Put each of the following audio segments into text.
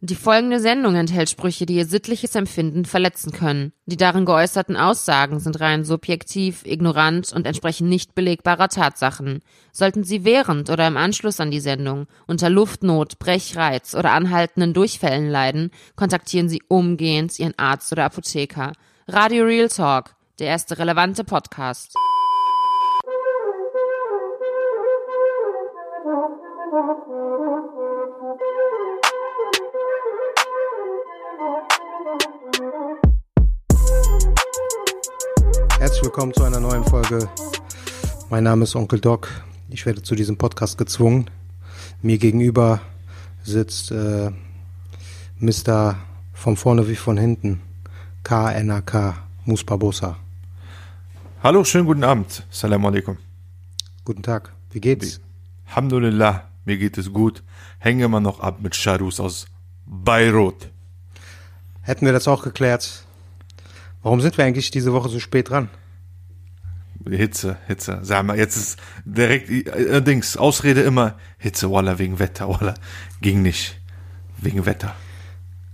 Die folgende Sendung enthält Sprüche, die ihr sittliches Empfinden verletzen können. Die darin geäußerten Aussagen sind rein subjektiv, ignorant und entsprechen nicht belegbarer Tatsachen. Sollten Sie während oder im Anschluss an die Sendung unter Luftnot, Brechreiz oder anhaltenden Durchfällen leiden, kontaktieren Sie umgehend Ihren Arzt oder Apotheker. Radio Real Talk, der erste relevante Podcast. Willkommen zu einer neuen Folge. Mein Name ist Onkel Doc. Ich werde zu diesem Podcast gezwungen. Mir gegenüber sitzt äh, Mr. von vorne wie von hinten. KNAK Muspabosa. Hallo, schönen guten Abend. Salam alaikum. Guten Tag. Wie geht's? Alhamdulillah, mir geht es gut. Hänge immer noch ab mit Charus aus Beirut. Hätten wir das auch geklärt. Warum sind wir eigentlich diese Woche so spät dran? Hitze, Hitze. Sag mal, jetzt ist direkt, äh, Dings, Ausrede immer, Hitze, Walla, wegen Wetter, Walla. Ging nicht. Wegen Wetter.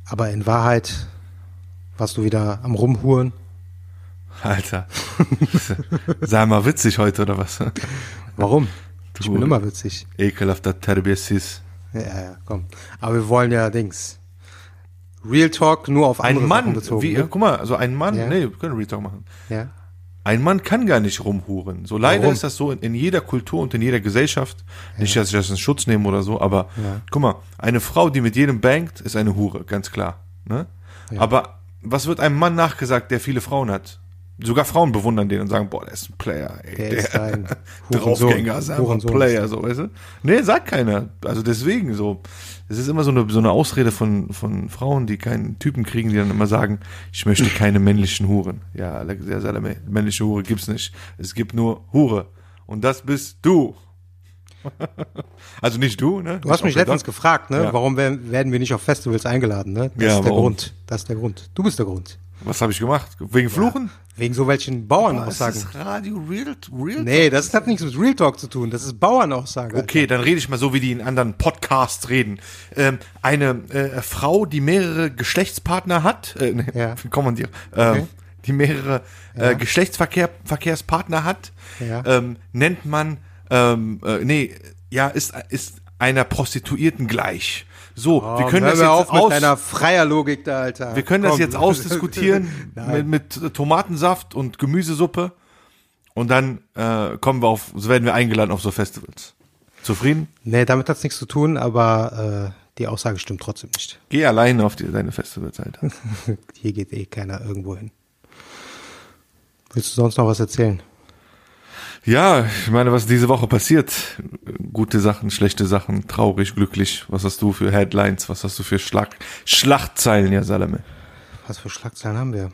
Aber in Wahrheit warst du wieder am Rumhuren. Alter. Sag mal, witzig heute, oder was? Warum? Ich Du bin immer witzig. Ekelhafter Terbiesis. Ja, ja, komm. Aber wir wollen ja Dings. Real Talk nur auf andere Ein Sachen Mann, bezogen. wie, ne? guck mal, also ein Mann, Ja. nee, wir können Retalk machen. Ja. Ein Mann kann gar nicht rumhuren. So leider Warum? ist das so in, in jeder Kultur und in jeder Gesellschaft. Nicht, dass ich das in Schutz nehme oder so, aber Ja. guck mal, eine Frau, die mit jedem bangt, ist eine Hure, ganz klar. Ne? Aber was wird einem Mann nachgesagt, der viele Frauen hat? Sogar Frauen bewundern den und sagen, boah, der ist ein Player, ey. Der ist ein Draufgänger, ist ein Player, so, weißt du? Nee, sagt keiner. Also deswegen so. Es ist immer so eine, so eine Ausrede von, von Frauen, die keinen Typen kriegen, die dann immer sagen, ich möchte keine männlichen Huren. Ja, alle- sehr, sehr, männliche Hure gibt's nicht. Es gibt nur Hure. Und das bist du. also nicht du, ne? Du hast mich letztens gefragt, ne? Ja. Warum werden, werden wir nicht auf Festivals eingeladen, ne? Das Ja, ist der warum? Grund. Das ist der Grund. Du bist der Grund. Was habe ich gemacht? Wegen Fluchen? Wegen so welchen Bauernaussagen. Das ist Radio Real, Real Nee, das hat nichts mit Real Talk zu tun. Das ist Bauernaussage. Okay, dann rede ich mal so, wie die in anderen Podcasts reden. Ähm, eine äh, Frau, die mehrere Geschlechtspartner hat, äh, nee, Ja. wie kommt man die, äh, Okay. die mehrere äh, Geschlechtsverkehr Verkehrspartner hat, Ja. ähm, nennt man, ähm, äh, nee, ja, ist, ist einer Prostituierten gleich. So, wir Komm, können das jetzt auf mit aus, deiner freier Logik da, Alter. wir können das Komm. jetzt ausdiskutieren mit, mit Tomatensaft und Gemüsesuppe und dann äh, kommen wir auf, so werden wir eingeladen auf so Festivals. Zufrieden? Nee, damit hat's nichts zu tun, aber äh, die Aussage stimmt trotzdem nicht. Geh alleine auf die, deine Festivals, Alter. Hier geht eh keiner irgendwo hin. Willst du sonst noch was erzählen? Ja, ich meine, was diese Woche passiert? Gute Sachen, schlechte Sachen, traurig, glücklich. Was hast du für Headlines? Was hast du für Schlag Schlachtzeilen, ja, Salame? Was für Schlagzeilen haben wir?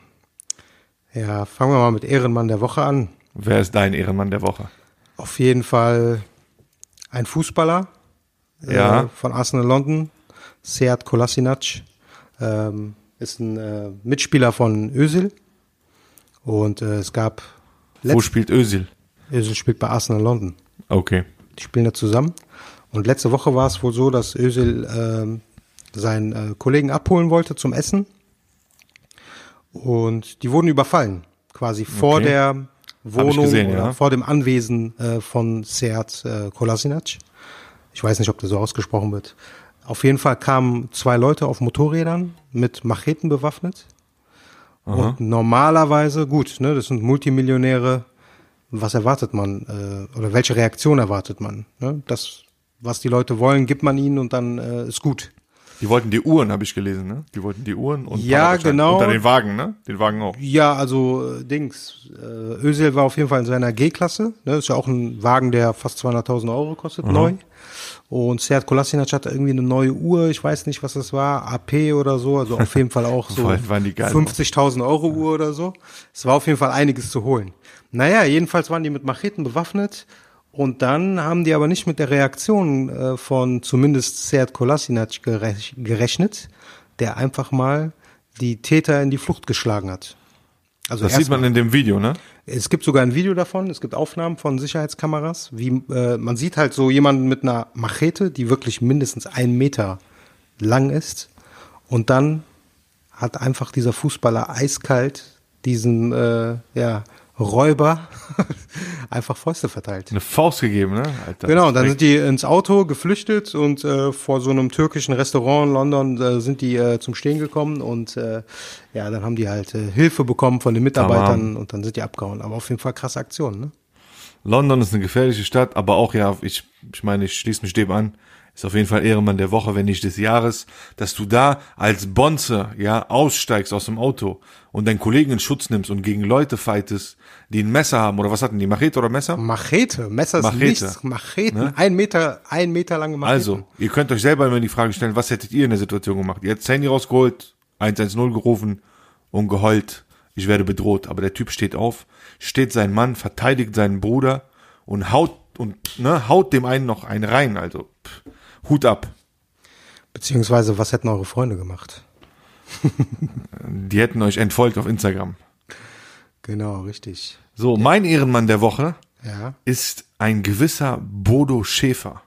Ja, fangen wir mal mit Ehrenmann der Woche an. Wer ist dein Ehrenmann der Woche? Auf jeden Fall ein Fußballer Ja. äh, von Arsenal London, Seat Kolasinac, ähm, ist ein äh, Mitspieler von Özil und äh, es gab Wo spielt Özil? Özil spielt bei Arsenal London. Okay. Die spielen da zusammen und letzte Woche war es wohl so, dass Özil ähm, seinen äh, Kollegen abholen wollte zum Essen und die wurden überfallen, quasi vor Okay. der Wohnung gesehen, oder ja. vor dem Anwesen äh, von Seat äh, Kolasinac. Ich weiß nicht, ob das so ausgesprochen wird. Auf jeden Fall kamen zwei Leute auf Motorrädern mit Macheten bewaffnet. Und normalerweise, gut, ne, das sind Multimillionäre. Was erwartet man? Äh, oder welche Reaktion erwartet man? Ne? Das, was die Leute wollen, gibt man ihnen und dann äh, ist gut. Die wollten die Uhren, habe ich gelesen, ne? Die wollten die Uhren und Ja, genau. Unter den Wagen, ne? Den Wagen auch. Ja, also äh, Dings. Äh, Özil war auf jeden Fall in seiner G-Klasse. Ne? Ist ja auch ein Wagen, der fast 200.000 Euro kostet, neu. Und Seat Kolasinac hatte irgendwie eine neue Uhr. Ich weiß nicht, was das war. AP oder so. Also auf jeden Fall auch so Waren- waren die geil, 50.000 Euro Uhr oder so. Es war auf jeden Fall einiges zu holen. Naja, jedenfalls waren die mit Macheten bewaffnet. Und dann haben die aber nicht mit der Reaktion äh, von zumindest Seat Kolasinac gerech gerechnet, der einfach mal die Täter in die Flucht geschlagen hat. Also Das sieht man in dem Video, ne? es gibt sogar ein Video davon, es gibt Aufnahmen von Sicherheitskameras, wie äh, man sieht halt so jemanden mit einer Machete, die wirklich mindestens einen Meter lang ist Und dann hat einfach dieser Fußballer eiskalt diesen äh, ja, Räuber einfach Fäuste verteilt. Eine Faust gegeben, ne? Alter. Genau, und dann sind die ins Auto geflüchtet und äh, vor so einem türkischen Restaurant in London äh, sind die äh, zum Stehen gekommen und äh, ja, dann haben die halt äh, Hilfe bekommen von den Mitarbeitern Tamam. und dann sind die abgehauen. Aber auf jeden Fall krasse Aktion, ne? London ist eine gefährliche Stadt, aber auch ja, ich, ich meine, ich schließe mich dem an. Ist auf jeden Fall Ehrenmann der Woche, wenn nicht des Jahres, dass du da als Bonze, ja, aussteigst aus dem Auto und deinen Kollegen in Schutz nimmst und gegen Leute fightest, die ein Messer haben, oder was hatten die, Machete oder Messer? Machete, Messer ist Machete. nichts. Macheten, Ne? ein Meter, ein Meter lange Macheten. Also, ihr könnt euch selber immer die Frage stellen, was hättet ihr in der Situation gemacht? Ihr hättet das Handy rausgeholt, 110 gerufen und geheult, ich werde bedroht. Aber der Typ steht auf, steht sein Mann, verteidigt seinen Bruder und haut und ne, haut dem einen noch einen rein. Also pff, Hut ab. Beziehungsweise, was hätten eure Freunde gemacht? Die hätten euch entfolgt auf Instagram. Genau, richtig. So, mein Ehrenmann der Woche Ja, ist ein gewisser Bodo Schäfer.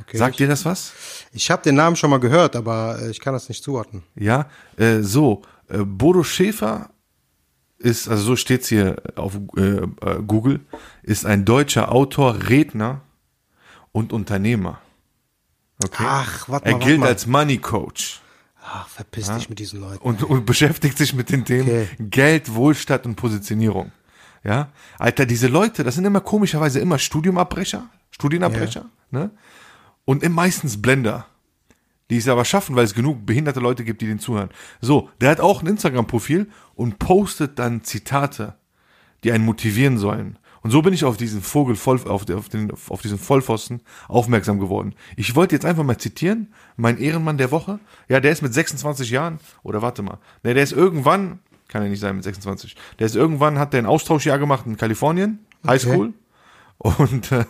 okay. Sagt ihr das was? Ich habe den Namen schon mal gehört, aber äh, ich kann das nicht zuordnen. Ja, äh, so, äh, Bodo Schäfer ist, also so steht's hier auf äh, äh, Google, ist ein deutscher Autor, Redner und Unternehmer. Okay. Ach, warte er mal, warte gilt mal. als Money Coach Ach, verpiss dich mit diesen Leuten. und, und beschäftigt sich mit den Themen Okay. Geld, Wohlstand und Positionierung. Ja, Alter, diese Leute, das sind immer komischerweise immer Studiumabbrecher, Studienabbrecher, ne? Und meistens Blender, die es aber schaffen, weil es genug behinderte Leute gibt, die den zuhören. So, der hat auch ein Instagram-Profil und postet dann Zitate, die einen motivieren sollen. Und so bin ich auf diesen Vogel, voll, auf, auf, den, auf diesen Vollpfosten aufmerksam geworden. Ich wollte jetzt einfach mal zitieren, mein Ehrenmann der Woche. Ja, der ist mit 26 Jahren, oder warte mal, ne, der ist irgendwann, kann ja nicht sein mit 26, der ist irgendwann, hat der ein Austauschjahr gemacht in Kalifornien, Highschool. Und äh,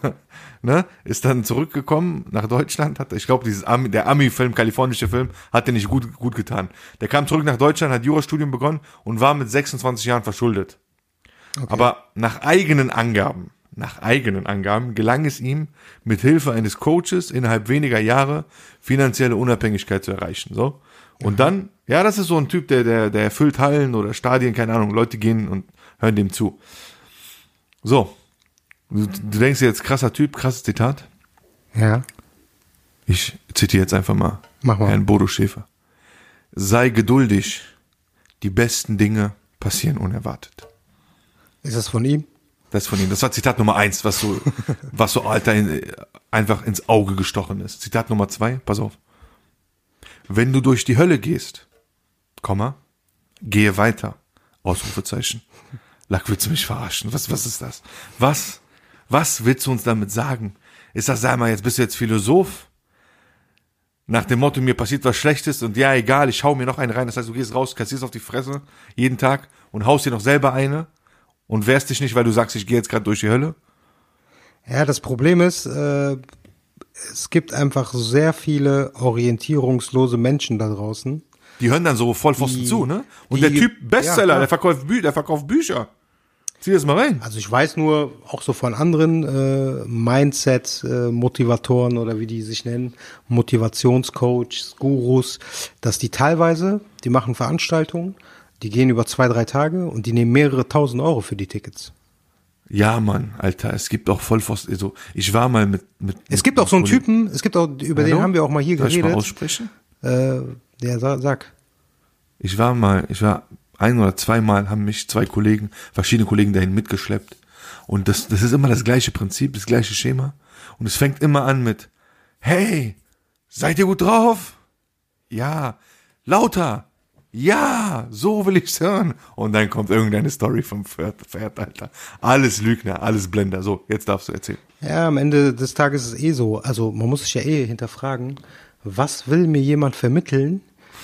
ne, ist dann zurückgekommen nach Deutschland. Hat, ich glaube, dieses Ami, der Ami-Film, kalifornische Film, hat den nicht gut, gut getan. Der kam zurück nach Deutschland, hat Jurastudium begonnen und war mit 26 Jahren verschuldet. Aber nach eigenen Angaben, nach eigenen Angaben gelang es ihm, mit Hilfe eines Coaches innerhalb weniger Jahre finanzielle Unabhängigkeit zu erreichen. So. Und dann, ja, das ist so ein Typ, der, der, der erfüllt Hallen oder Stadien, keine Ahnung, Leute gehen und hören dem zu. So. Du, du denkst dir jetzt, krasser Typ, krasses Zitat. Ja, Ich zitiere jetzt einfach mal Mach mal. Herrn Bodo Schäfer. Sei geduldig, die besten Dinge passieren unerwartet. Ist das von ihm? Das ist von ihm. Das war Zitat Nummer eins, was so, was so alter in, einfach ins Auge gestochen ist. Zitat Nummer zwei, pass auf. Wenn du durch die Hölle gehst, Komma, gehe weiter. Ausrufezeichen. Lack, willst du mich verarschen? Was, was ist das? Was, was willst du uns damit sagen? Ist das, sag mal, jetzt bist du jetzt Philosoph? Nach dem Motto, mir passiert was Schlechtes und ja, egal, ich hau mir noch einen rein. Das heißt, du gehst raus, kassierst auf die Fresse jeden Tag und haust dir noch selber eine und wehrst dich nicht, weil du sagst, ich gehe jetzt gerade durch die Hölle. Ja, das Problem ist, äh, es gibt einfach sehr viele orientierungslose Menschen da draußen. Die hören dann so voll Pfosten zu, ne? Und die- der Typ Bestseller, ja, der verkauft Bü der verkauft Bücher. Zieh das mal rein. Also ich weiß nur auch so von anderen äh, Mindset-Motivatoren oder wie die sich nennen, Motivationscoaches, Gurus, dass die teilweise, die machen Veranstaltungen, die gehen über zwei, drei Tage und die nehmen mehrere tausend Euro für die Tickets. Ja, Mann, Alter, es gibt auch Vollpfosten. Also, ich war mal mit. mit Es gibt auch so einen Typen, es gibt auch, über den Hallo? haben wir auch mal hier Soll ich mal geredet. aussprechen? Äh, ja, sag, sag. Ich war mal, ich war ein oder zweimal haben mich zwei Kollegen, verschiedene Kollegen dahin mitgeschleppt. Und das, das ist immer das gleiche Prinzip, das gleiche Schema. Und es fängt immer an mit, hey, seid ihr gut drauf? Ja. Lauter. Ja, so will ich's hören. Und dann kommt irgendeine Story vom Pferd, Alter. Alles Lügner, alles Blender. So, jetzt darfst du erzählen. Ja, am Ende des Tages ist es eh so. Also man muss sich ja eh hinterfragen, was will mir jemand vermitteln?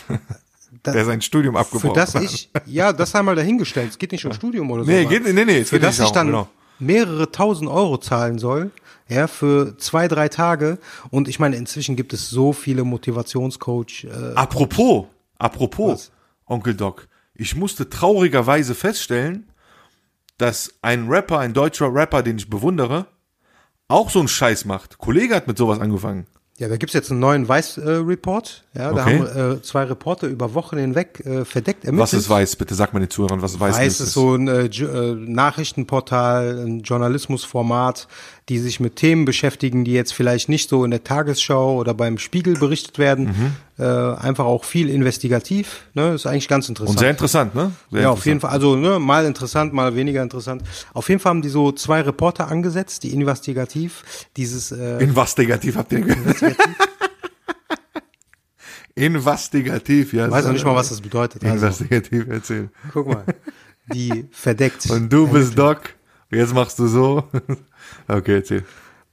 Der sein Studium für abgebrochen das hat. ich, ja, das einmal dahingestellt. Es geht nicht um Studium oder so. Nee, geht- nee, nee, für geht das ich dann genau. mehrere tausend Euro zahlen soll, ja, für zwei, drei Tage. Und ich meine, inzwischen gibt es so viele Motivationscoach. Äh, Apropos, apropos, Was? Onkel Doc, ich musste traurigerweise feststellen, dass ein Rapper, ein deutscher Rapper, den ich bewundere, auch so einen Scheiß macht. Kollege hat mit sowas angefangen. Ja, da gibt's jetzt einen neuen Weiß-Report. ja, da Okay. haben äh, zwei Reporter über Wochen hinweg äh, verdeckt ermittelt. Was ist Weiß? Bitte sag mal den Zuhörern, was Weiß, Weiß News ist so ein äh, äh, Nachrichtenportal, ein Journalismusformat, die sich mit Themen beschäftigen, die jetzt vielleicht nicht so in der Tagesschau oder beim Spiegel berichtet werden. Mhm. Äh, einfach auch viel investigativ. Ne? Ist eigentlich ganz interessant. Und sehr interessant, ne? Sehr ja, auf jeden interessant. Fall. Also ne, mal interessant, mal weniger interessant. Auf jeden Fall haben die so zwei Reporter angesetzt, die investigativ dieses äh, Investigativ habt ihr gehört? Investigativ, ja. weiß noch nicht mal, was das bedeutet. Also, Investigativ erzählen. guck mal, die verdeckt. Und du bist Doc, jetzt machst du so. Okay, erzähl.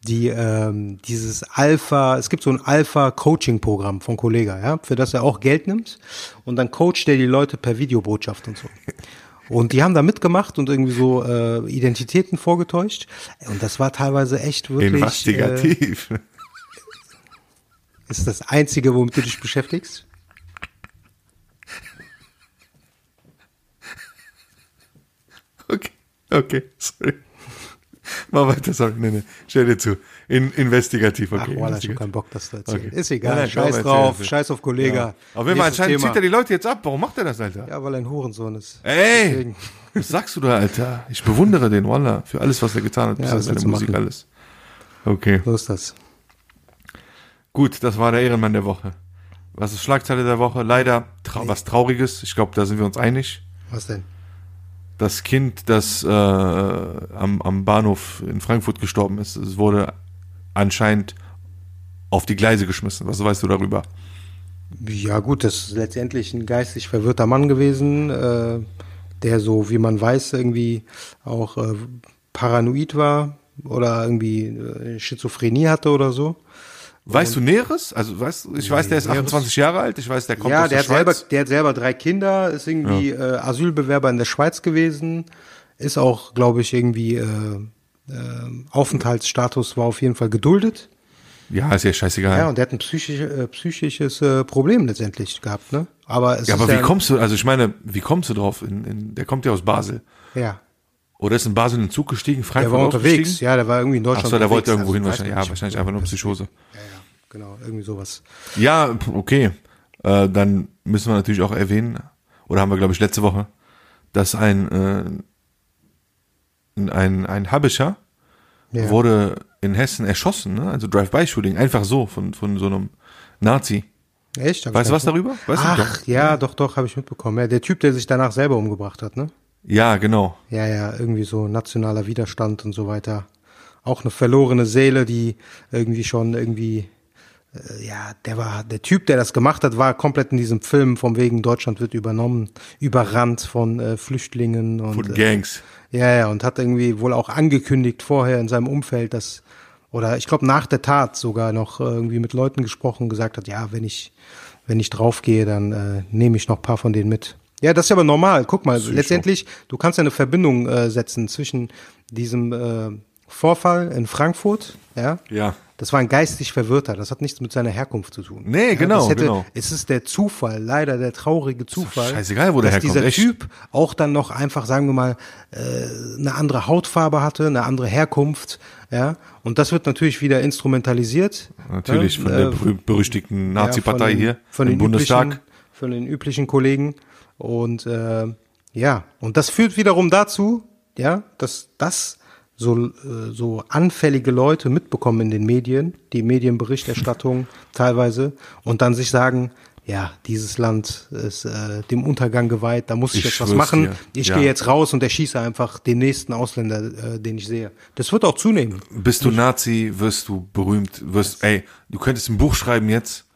die ähm, dieses Alpha, es gibt so ein Alpha-Coaching-Programm von Kollega, ja, für das er auch Geld nimmt und dann coacht er die Leute per Videobotschaft und so. Und die haben da mitgemacht und irgendwie so äh, Identitäten vorgetäuscht. Und das war teilweise echt wirklich. Äh, Investigativ. ist das Einzige, womit du dich beschäftigst? Okay, okay, sorry. Mach weiter, sorry. Nee, nee. Stell dir zu. In, investigativ, okay. Ach, voilà, ich hab keinen Bock, das zu erzählen. Okay. Ist egal, Nein, nein, scheiß komm, drauf, erzähl, scheiß auf Kollega. Ja. Auf jeden Fall, Nächstes anscheinend Thema. zieht er die Leute jetzt ab. Warum macht er das, Alter? Ja, weil er ein Hurensohn ist. Ey, Deswegen. was sagst du da, Alter? Ich bewundere den, Wallah, für alles, was er getan hat, bis Ja, seine Musik, machen? alles. Okay, So ist das. gut, das war der Ehrenmann der Woche. Was ist Schlagzeile der Woche? Leider trau was Trauriges. Ich glaube, da sind wir uns einig. Was denn? Das Kind, das äh, am, am Bahnhof in Frankfurt gestorben ist, es wurde anscheinend auf die Gleise geschmissen. Was weißt du darüber? Ja gut, das ist letztendlich ein geistig verwirrter Mann gewesen, äh, der so, wie man weiß, irgendwie auch äh, paranoid war oder irgendwie äh, Schizophrenie hatte oder so. Weißt du Näheres? Also, weißt ich weiß, der ist Näheres. 28 Jahre alt. Ich weiß, der kommt ja, aus der der, hat, selber, Schweiz. der hat selber drei Kinder, ist irgendwie äh, Asylbewerber in der Schweiz gewesen, ist auch, glaube ich, irgendwie äh, äh, Aufenthaltsstatus war auf jeden Fall geduldet. Ja, ist ja scheißegal. Ja, und der hat ein psychisch, äh, psychisches äh, Problem letztendlich gehabt, ne? Aber es Ja, ist aber ja, wie kommst du, also ich meine, wie kommst du drauf? In, in, der kommt ja aus Basel. Ja, Oder ist in Basel in den Zug gestiegen, der Frankfurt war unterwegs. Ja, der war irgendwie in Ach Deutschland so, der wollte irgendwo hin also, weiß wahrscheinlich. Ja, wahrscheinlich einfach nur Psychose. Ja, ja, genau, irgendwie sowas. Ja, okay. Äh, dann müssen wir natürlich auch erwähnen, oder haben wir, glaube ich, letzte Woche, dass ein, äh, ein, ein Habischer Ja. wurde in Hessen erschossen, ne? also Drive-by-Shooting, einfach so von, von so einem Nazi. Echt? Hab Weißt du was nicht- darüber? Weißt du Ach, doch? ja, doch, doch, habe ich mitbekommen. Ja, der Typ, der sich danach selber umgebracht hat, ne? Ja, genau. Ja, ja, irgendwie so nationaler Widerstand und so weiter. Auch eine verlorene Seele, die irgendwie schon irgendwie, ja, der war, der Typ, der das gemacht hat, war komplett in diesem Film, von wegen Deutschland wird übernommen, überrannt von äh, Flüchtlingen und Von äh, Gangs. Ja, ja, und hat irgendwie wohl auch angekündigt vorher in seinem Umfeld, dass, oder ich glaube nach der Tat sogar noch äh, irgendwie mit Leuten gesprochen und gesagt hat, ja, wenn ich, wenn ich draufgehe, dann äh, nehme ich noch ein paar von denen mit. Ja, das ist aber normal. Guck mal, letztendlich, du kannst ja eine Verbindung äh, setzen zwischen diesem äh, Vorfall in Frankfurt, ja, Ja. Das war ein geistig Verwirrter. Das hat nichts mit seiner Herkunft zu tun. Nee, ja, genau, hätte, genau. Es ist der Zufall, leider der traurige Zufall. scheißegal, wo der dass herkommt, dieser echt. Typ auch dann noch einfach, sagen wir mal, äh, eine andere Hautfarbe hatte, eine andere Herkunft, ja. Und das wird natürlich wieder instrumentalisiert. Natürlich ne? von der Äh, berüh- berüchtigten ja, Nazi-Partei von den- hier von im den Bundestag. Üblichen, von den üblichen Kollegen. Und äh, ja, und das führt wiederum dazu, ja, dass das so, äh, so anfällige Leute mitbekommen in den Medien, die Medienberichterstattung teilweise, und dann sich sagen, ja, dieses Land ist äh, dem Untergang geweiht, da muss ich, Ich jetzt was machen. dir, Ich ja. gehe jetzt raus und erschieße einfach den nächsten Ausländer, äh, den ich sehe. Das wird auch zunehmen. Bist du Nazi, wirst du berühmt, wirst, ey, du könntest ein Buch schreiben jetzt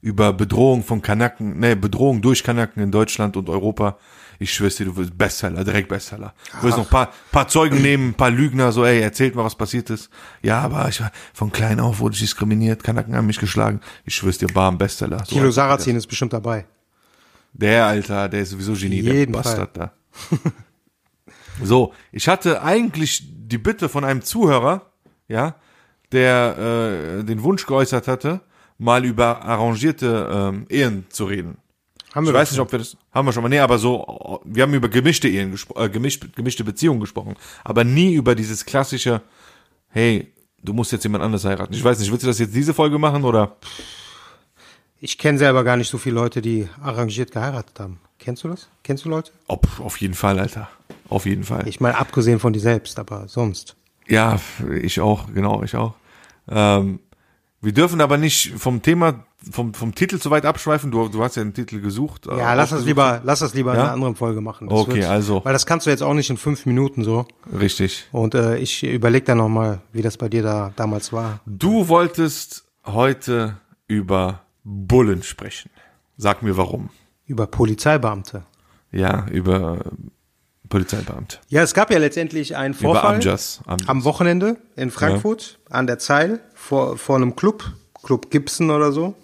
über Bedrohung von Kanaken, nee, Bedrohung durch Kanaken in Deutschland und Europa. Ich schwör's dir, du wirst Bestseller, direkt Bestseller. Du wirst noch ein paar, paar Zeugen nehmen, ein paar Lügner, so, ey, erzählt mal, was passiert ist. Ja, aber ich war, von klein auf wurde ich diskriminiert, Kanaken haben mich geschlagen. Ich schwör's dir, bam, Bestseller. So, Kilo Sarrazin ist bestimmt dabei. Der, Alter, der ist sowieso Genie, der Jeden Bastard da. so, ich hatte eigentlich die Bitte von einem Zuhörer, ja, der äh, den Wunsch geäußert hatte, mal über arrangierte ähm, Ehen zu reden. Haben Ich wir weiß nicht, ob wir das haben wir schon mal. Nee, aber so, wir haben über gemischte Ehen äh, gemischt, gemischte Beziehungen gesprochen, aber nie über dieses klassische, hey, du musst jetzt jemand anders heiraten. Ich weiß nicht, willst du das jetzt diese Folge machen oder? Ich kenne selber gar nicht so viele Leute, die arrangiert geheiratet haben. Kennst du das? Kennst du Leute? Ob, auf jeden Fall, Alter. Auf jeden Fall. Ich meine, abgesehen von dir selbst, aber sonst. Ja, ich auch, genau, ich auch. Ähm, wir dürfen aber nicht vom Thema, vom, vom Titel zu weit abschweifen. Du, du hast ja einen Titel gesucht. äh, Ja, lass das lieber, lass das lieber in Ja? einer anderen Folge machen. Das Okay, also. Weil das kannst du jetzt auch nicht in fünf Minuten so. Richtig. Und äh, ich überleg dann nochmal, wie das bei dir da damals war. Du wolltest heute über Bullen sprechen. Sag mir warum. Über Polizeibeamte. Ja, über Polizeibeamte. Ja, es gab ja letztendlich einen Vorfall Amjas. Amjas. am Wochenende in Frankfurt an der Zeil vor, vor einem Club, Club Gibson oder so.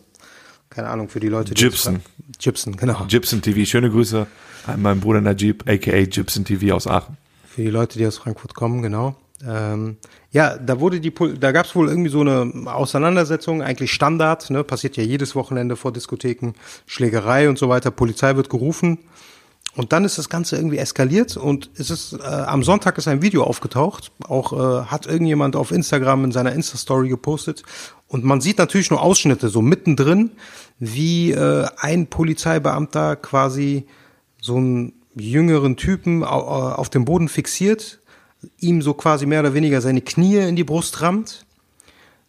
Keine Ahnung für die Leute. die Gibson. Gibson, genau. Gibson TV. Schöne Grüße an meinen Bruder Najib, aka Gibson TV aus Aachen. Für die Leute, die aus Frankfurt kommen, genau. Ähm, ja, da wurde die, da gab es wohl irgendwie so eine Auseinandersetzung, eigentlich Standard, ne, passiert ja jedes Wochenende vor Diskotheken, Schlägerei und so weiter. Polizei wird gerufen und dann ist das Ganze irgendwie eskaliert und es ist äh, am Sonntag ist ein Video aufgetaucht, auch äh, hat irgendjemand auf Instagram in seiner Insta Story gepostet und man sieht natürlich nur Ausschnitte so mittendrin, wie äh, ein Polizeibeamter quasi so einen jüngeren Typen au- auf dem Boden fixiert, ihm so quasi mehr oder weniger seine Knie in die Brust rammt.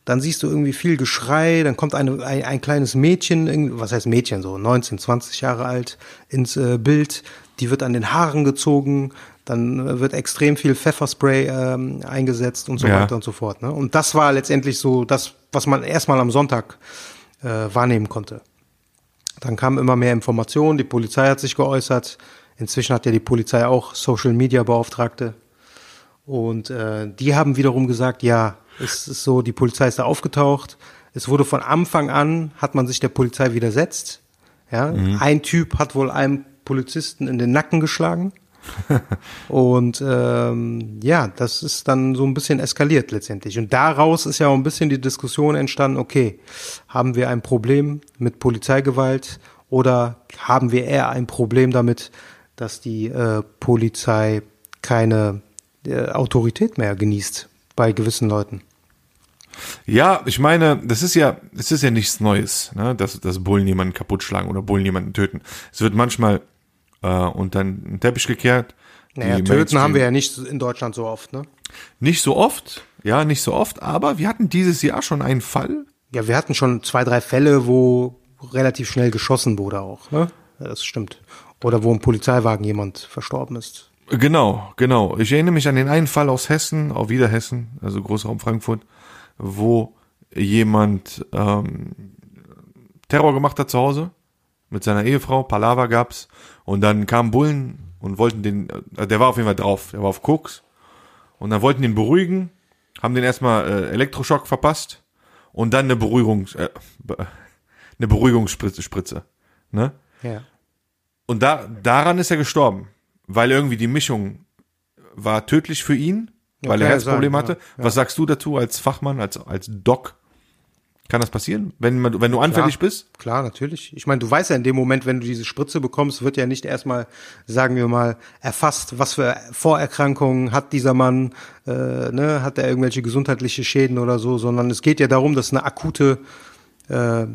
Dann siehst du irgendwie viel Geschrei, dann kommt eine, ein, ein kleines Mädchen, was heißt Mädchen, so 19, 20 Jahre alt, ins äh, Bild. Die wird an den Haaren gezogen, dann äh, wird extrem viel Pfefferspray ähm, eingesetzt und so Ja. weiter und so fort. Ne? Und das war letztendlich so das, was man erstmal am Sonntag äh, wahrnehmen konnte. Dann kamen immer mehr Informationen, die Polizei hat sich geäußert. Inzwischen hat ja die Polizei auch Social Media Beauftragte. Und äh, die haben wiederum gesagt, ja, es ist so, die Polizei ist da aufgetaucht. Es wurde von Anfang an, hat man sich der Polizei widersetzt. Ja, ein Typ hat wohl einem Polizisten in den Nacken geschlagen. Und ähm, ja, das ist dann so ein bisschen eskaliert letztendlich. Und daraus ist ja auch ein bisschen die Diskussion entstanden, okay, haben wir ein Problem mit Polizeigewalt oder haben wir eher ein Problem damit, dass die äh, Polizei keine äh, Autorität mehr genießt bei gewissen Leuten? Ja, ich meine, das ist ja, das ist ja nichts Neues, ne? dass, dass Bullen jemanden kaputt schlagen oder Bullen jemanden töten. Es wird manchmal äh, unter den Teppich gekehrt. Naja, töten Mainstream- haben wir ja nicht in Deutschland so oft, ne? Nicht so oft, ja, nicht so oft, aber wir hatten dieses Jahr schon einen Fall. Ja, wir hatten schon zwei, drei Fälle, wo relativ schnell geschossen wurde auch, ne? Das stimmt. Oder wo im Polizeiwagen jemand verstorben ist. Genau, genau. Ich erinnere mich an den einen Fall aus Hessen, auch wieder Hessen, also Großraum Frankfurt, wo jemand ähm, Terror gemacht hat zu Hause mit seiner Ehefrau, Palaver gab's und dann kamen Bullen und wollten den, äh, der war auf jeden Fall drauf, der war auf Koks und dann wollten den beruhigen, haben den erstmal äh, Elektroschock verpasst und dann eine Beruhigungs, äh, eine Beruhigungsspritze, Spritze, ne? Ja. Und da, daran ist er gestorben, weil irgendwie die Mischung war tödlich für ihn, Ja, weil er kann ja Herzprobleme sein, hatte. ja, Was sagst du dazu als Fachmann, als, als Doc? Kann das passieren, wenn, man, wenn du anfällig bist? Klar, natürlich. Ich meine, du weißt ja in dem Moment, wenn du diese Spritze bekommst, wird ja nicht erstmal, sagen wir mal, erfasst, was für Vorerkrankungen hat dieser Mann, äh, ne, hat er irgendwelche gesundheitliche Schäden oder so, sondern es geht ja darum, dass eine akute, äh,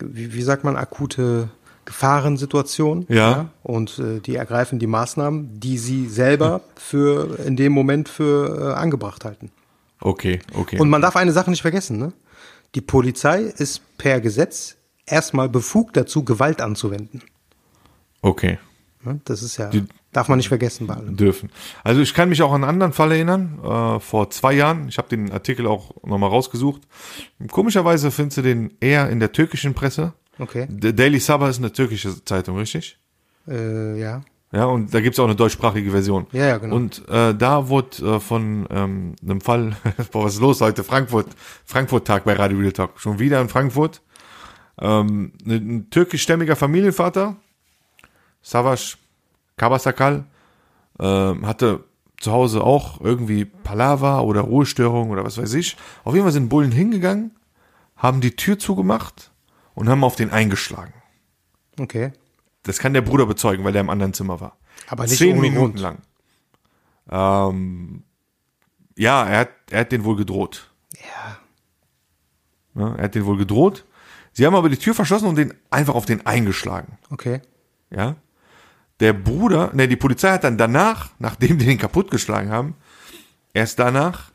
wie, wie sagt man, akute Gefahrensituation. Ja. Und äh, die ergreifen die Maßnahmen, die sie selber für in dem Moment für äh, angebracht halten. Okay, okay. Und man darf eine Sache nicht vergessen, ne? Die Polizei ist per Gesetz erstmal befugt dazu, Gewalt anzuwenden. okay, Ne? Das ist ja, Die- darf man nicht vergessen bei allem. dürfen. Also ich kann mich auch an einen anderen Fall erinnern, äh, vor zwei Jahren. Ich habe den Artikel auch nochmal rausgesucht. Komischerweise findest du den eher in der türkischen Presse. Okay. Der Daily Sabah ist eine türkische Zeitung, richtig? Äh, ja. Ja, und da gibt's auch eine deutschsprachige Version. Ja, ja, genau. Und äh, da wurde äh, von ähm, einem Fall, boah, was ist los heute? Frankfurt, Frankfurt-Tag bei Radio Real Talk. Schon wieder in Frankfurt. Ähm, ein, ein türkischstämmiger Familienvater, Savaş Kabasakal, ähm, hatte zu Hause auch irgendwie Palaver oder Ruhestörung oder was weiß ich. Auf jeden Fall sind Bullen hingegangen, haben die Tür zugemacht und haben auf den eingeschlagen. Okay. Das kann der Bruder bezeugen, weil der im anderen Zimmer war. Aber nicht Zehn Minuten lang. Ähm, ja, er hat, er hat den wohl gedroht. Ja. Ja, er hat den wohl gedroht. Sie haben aber die Tür verschlossen und den einfach auf den eingeschlagen. Okay. Ja. Der Bruder, ne, die Polizei hat dann danach, nachdem die den kaputtgeschlagen haben, erst danach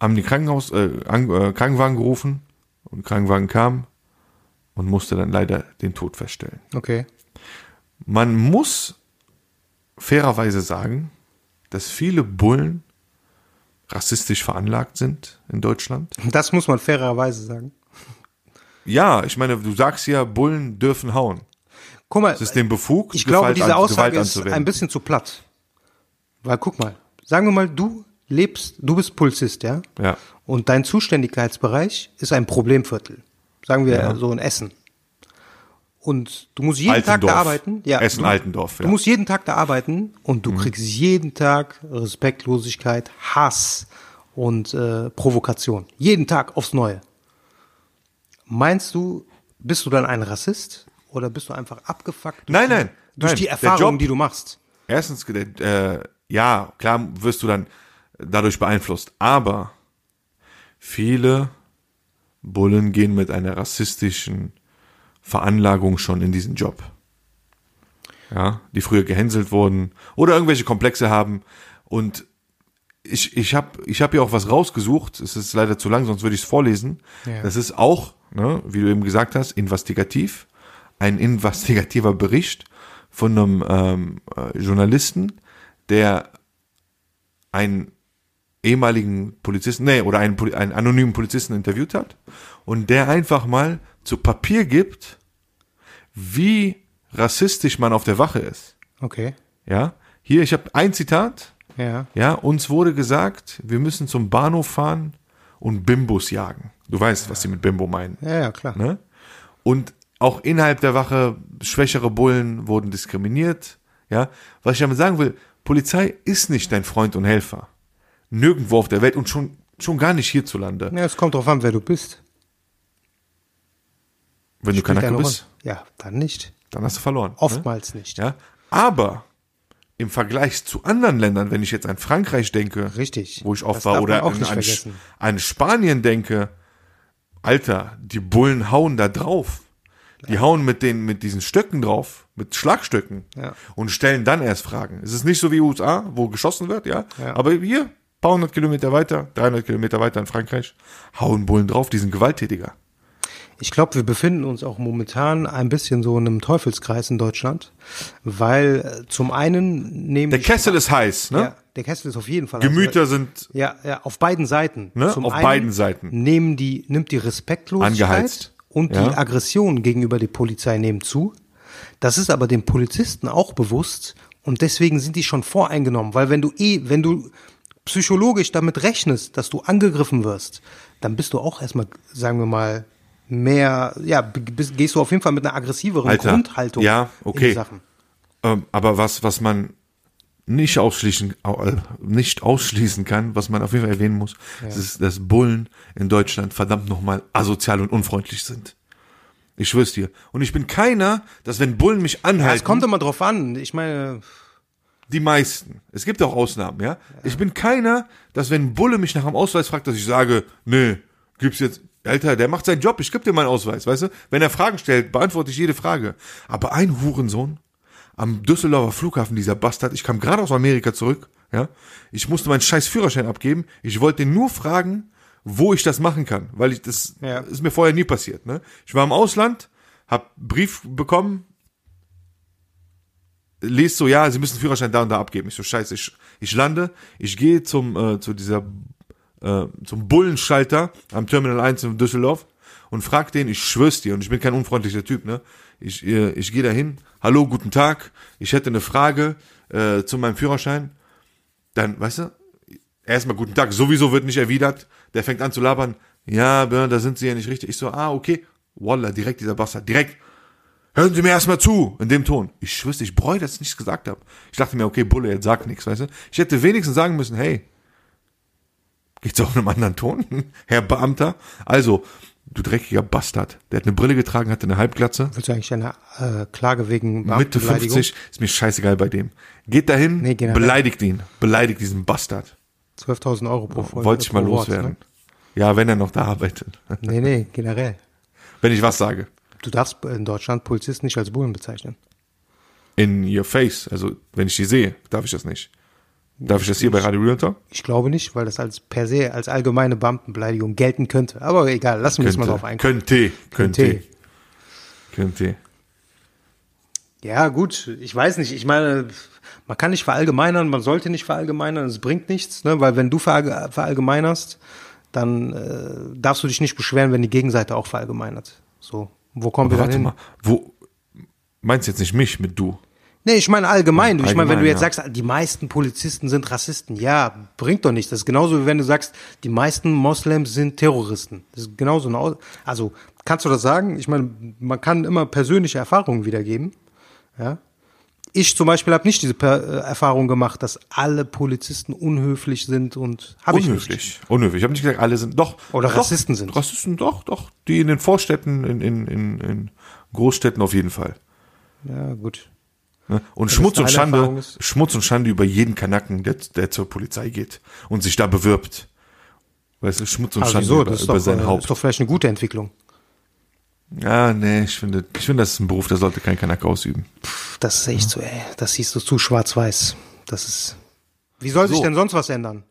haben die Krankenhaus, äh, äh, Krankenwagen gerufen und Krankenwagen kam und musste dann leider den Tod feststellen. Okay. Man muss fairerweise sagen, dass viele Bullen rassistisch veranlagt sind in Deutschland. Das muss man fairerweise sagen. Ja, ich meine, du sagst ja, Bullen dürfen hauen. Guck mal, Es ist dem Befug, ich glaube, diese Aussage ist ein bisschen zu platt. Weil guck mal, sagen wir mal, du lebst, du bist Polizist, ja? Ja. Und dein Zuständigkeitsbereich ist ein Problemviertel. Sagen wir Ja. so in Essen. Und du musst jeden Tag Altendorf. da arbeiten. Ja, Essen, du, Altendorf, Du ja. Mhm. musst jeden Tag da arbeiten und du kriegst jeden Tag Respektlosigkeit, Hass und äh, Provokation. Jeden Tag aufs Neue. Meinst du, bist du dann ein Rassist oder bist du einfach abgefuckt durch, Nein, die, nein, durch nein. die Erfahrungen, die du machst? Erstens, äh, ja, klar wirst du dann dadurch beeinflusst, aber viele Bullen gehen mit einer rassistischen Veranlagung schon in diesen Job. Ja, die früher gehänselt wurden oder irgendwelche Komplexe haben und ich, ich habe ich hab ja auch was rausgesucht, es ist leider zu lang, sonst würde ich es vorlesen. Ja. Das ist auch, ne, wie du eben gesagt hast, investigativ, ein investigativer Bericht von einem ähm, äh, Journalisten, der einen ehemaligen Polizisten, nee, oder einen, einen anonymen Polizisten interviewt hat und der einfach mal zu Papier gibt, wie rassistisch man auf der Wache ist. Okay. Ja, hier, ich habe ein Zitat. Ja. Ja, uns wurde gesagt, wir müssen zum Bahnhof fahren und Bimbos jagen. Du weißt, was sie mit Bimbo meinen. Ja, ja, klar. Ne? Und auch innerhalb der Wache schwächere Bullen wurden diskriminiert. Ja, was ich damit sagen will, Polizei ist nicht dein Freund und Helfer. Nirgendwo auf der Welt und schon, schon gar nicht hierzulande. Ja, es kommt drauf an, wer du bist. Wenn du Spielt Kanake eine bist. Ja, dann nicht. dann hast du verloren. Ne? Oftmals nicht. Ja, aber im Vergleich zu anderen Ländern, wenn ich jetzt an Frankreich denke, Richtig. wo ich oft Das war, oder an, nicht an, Spanien denke, Alter, die Bullen hauen da drauf. Die hauen mit den, mit diesen Stöcken drauf, mit Schlagstöcken Ja. und stellen dann erst Fragen. Es ist nicht so wie USA, wo geschossen wird, ja. Ja. Aber hier, paar hundert Kilometer weiter, 300 Kilometer weiter in Frankreich, hauen Bullen drauf, die sind gewalttätiger. Ich glaube, wir befinden uns auch momentan ein bisschen so in einem Teufelskreis in Deutschland, weil äh, zum einen nehmen Der Kessel ist heiß, ne? ja, der Kessel ist auf jeden Fall Gemüter sind Ja, ja, auf beiden Seiten. Ne, Zum auf einen beiden Seiten. Nehmen die, nimmt die Respektlosigkeit Angeheizt. und Ja. die Aggression gegenüber der Polizei nehmen zu. Das ist aber den Polizisten auch bewusst und deswegen sind die schon voreingenommen, weil wenn du eh, wenn du psychologisch damit rechnest, dass du angegriffen wirst, dann bist du auch erstmal, sagen wir mal, mehr, ja, bist, gehst du auf jeden Fall mit einer aggressiveren Alter, Grundhaltung ja, in okay. die Sachen. Ähm, aber was, was man nicht ausschließen, au- äh, nicht ausschließen kann, was man auf jeden Fall erwähnen muss, das ist, dass Bullen in Deutschland verdammt nochmal asozial und unfreundlich sind. Ich schwör's dir. Und ich bin keiner, dass wenn Bullen mich Ja, anhalten, es kommt immer drauf an. Ich meine, die meisten, es gibt auch Ausnahmen, ja? Ich bin keiner, dass wenn ein Bulle mich nach dem Ausweis fragt, dass ich sage, nee, gibt's jetzt, Alter, der macht seinen Job, ich geb dir meinen Ausweis, weißt du? Wenn er Fragen stellt, beantworte ich jede Frage. Aber ein Hurensohn am Düsseldorfer Flughafen, dieser Bastard, ich kam gerade aus Amerika zurück, ja? Ich musste meinen scheiß Führerschein abgeben, ich wollte ihn nur fragen, wo ich das machen kann, weil ich das Ja. ist mir vorher nie passiert, ne? Ich war im Ausland, hab Brief bekommen, liest so, ja, Sie müssen Führerschein da und da abgeben. Ich so, scheiße, ich, ich lande, ich gehe zum, äh, zu dieser, äh, zum Bullenschalter am Terminal 1 in Düsseldorf und frag den, ich schwör's dir, und ich bin kein unfreundlicher Typ, ne? Ich, äh, ich gehe dahin, hallo, guten Tag, ich hätte eine Frage äh, zu meinem Führerschein. Dann, weißt du, erstmal guten Tag, sowieso wird nicht erwidert. Der fängt an zu labern, ja, Björn, da sind Sie ja nicht richtig. Ich so, ah, okay. Wallah, direkt dieser Bastard, direkt. Hören Sie mir erstmal zu, in dem Ton. Ich schwör's dir, ich bereue, dass ich nichts gesagt habe. Ich dachte mir, okay, Bulle, jetzt sag nichts, weißt du? Ich hätte wenigstens sagen müssen, hey, geht's auch in einem anderen Ton, Herr Beamter? Also, du dreckiger Bastard. Der hat eine Brille getragen, hatte eine Halbglatze. willst du eigentlich eine äh, Klage wegen Mitte Beamtenbeleidigung? 50, ist mir scheißegal bei dem. Geht dahin, Nee, beleidigt ihn, beleidigt diesen Bastard. 12.000 Euro pro Folge. Wollte ich mal pro Wort, loswerden. ne? Ja, wenn er noch da arbeitet. Nee, nee, generell. Wenn ich was sage. Du darfst in Deutschland Polizisten nicht als Bullen bezeichnen. In your face. Also, wenn ich die sehe, darf ich das nicht. Darf ich das hier bei Radio Real Talk? Ich glaube nicht, weil das als per se als allgemeine Beamtenbeleidigung gelten könnte. Aber egal, lassen wir jetzt mal drauf eingehen. Könnte. Könnte. Könnte. Könnte. Ja, gut, ich weiß nicht. Ich meine, man kann nicht verallgemeinern, man sollte nicht verallgemeinern, es bringt nichts, ne? weil wenn du verall- verallgemeinerst, dann äh, darfst du dich nicht beschweren, wenn die Gegenseite auch verallgemeinert. So, wo kommen wir dann Warte hin? mal. Wo, meinst du jetzt nicht mich mit du? Nee, ich meine allgemein. Ich meine, wenn du jetzt ja. sagst, die meisten Polizisten sind Rassisten, ja, bringt doch nichts. Das ist genauso wie wenn du sagst, die meisten Moslems sind Terroristen. Das ist genauso eine, also kannst du das sagen? Ich meine, man kann immer persönliche Erfahrungen wiedergeben. Ja. Ich zum Beispiel habe nicht diese per äh, Erfahrung gemacht, dass alle Polizisten unhöflich sind und habe ich nicht. Unhöflich. Unhöflich. Ich habe nicht gesagt, alle sind doch. Oder doch, Rassisten sind. Rassisten, doch, doch. Die in den Vorstädten, in, in, in, in Großstädten auf jeden Fall. Ja, gut. Ne? Und das Schmutz und Schande. Schmutz und Schande über jeden Kanacken, der, der zur Polizei geht und sich da bewirbt. Weißt du, Schmutz und Aber Schande wieso? über, Das ist über sein äh, Haupt. ist doch vielleicht eine gute Entwicklung. Ja, nee, ich finde, ich finde, das ist ein Beruf, der sollte kein Kanake ausüben. Das ist echt so, ey. Das siehst du zu schwarz-weiß. Das ist. Wie soll sich So. denn sonst was ändern?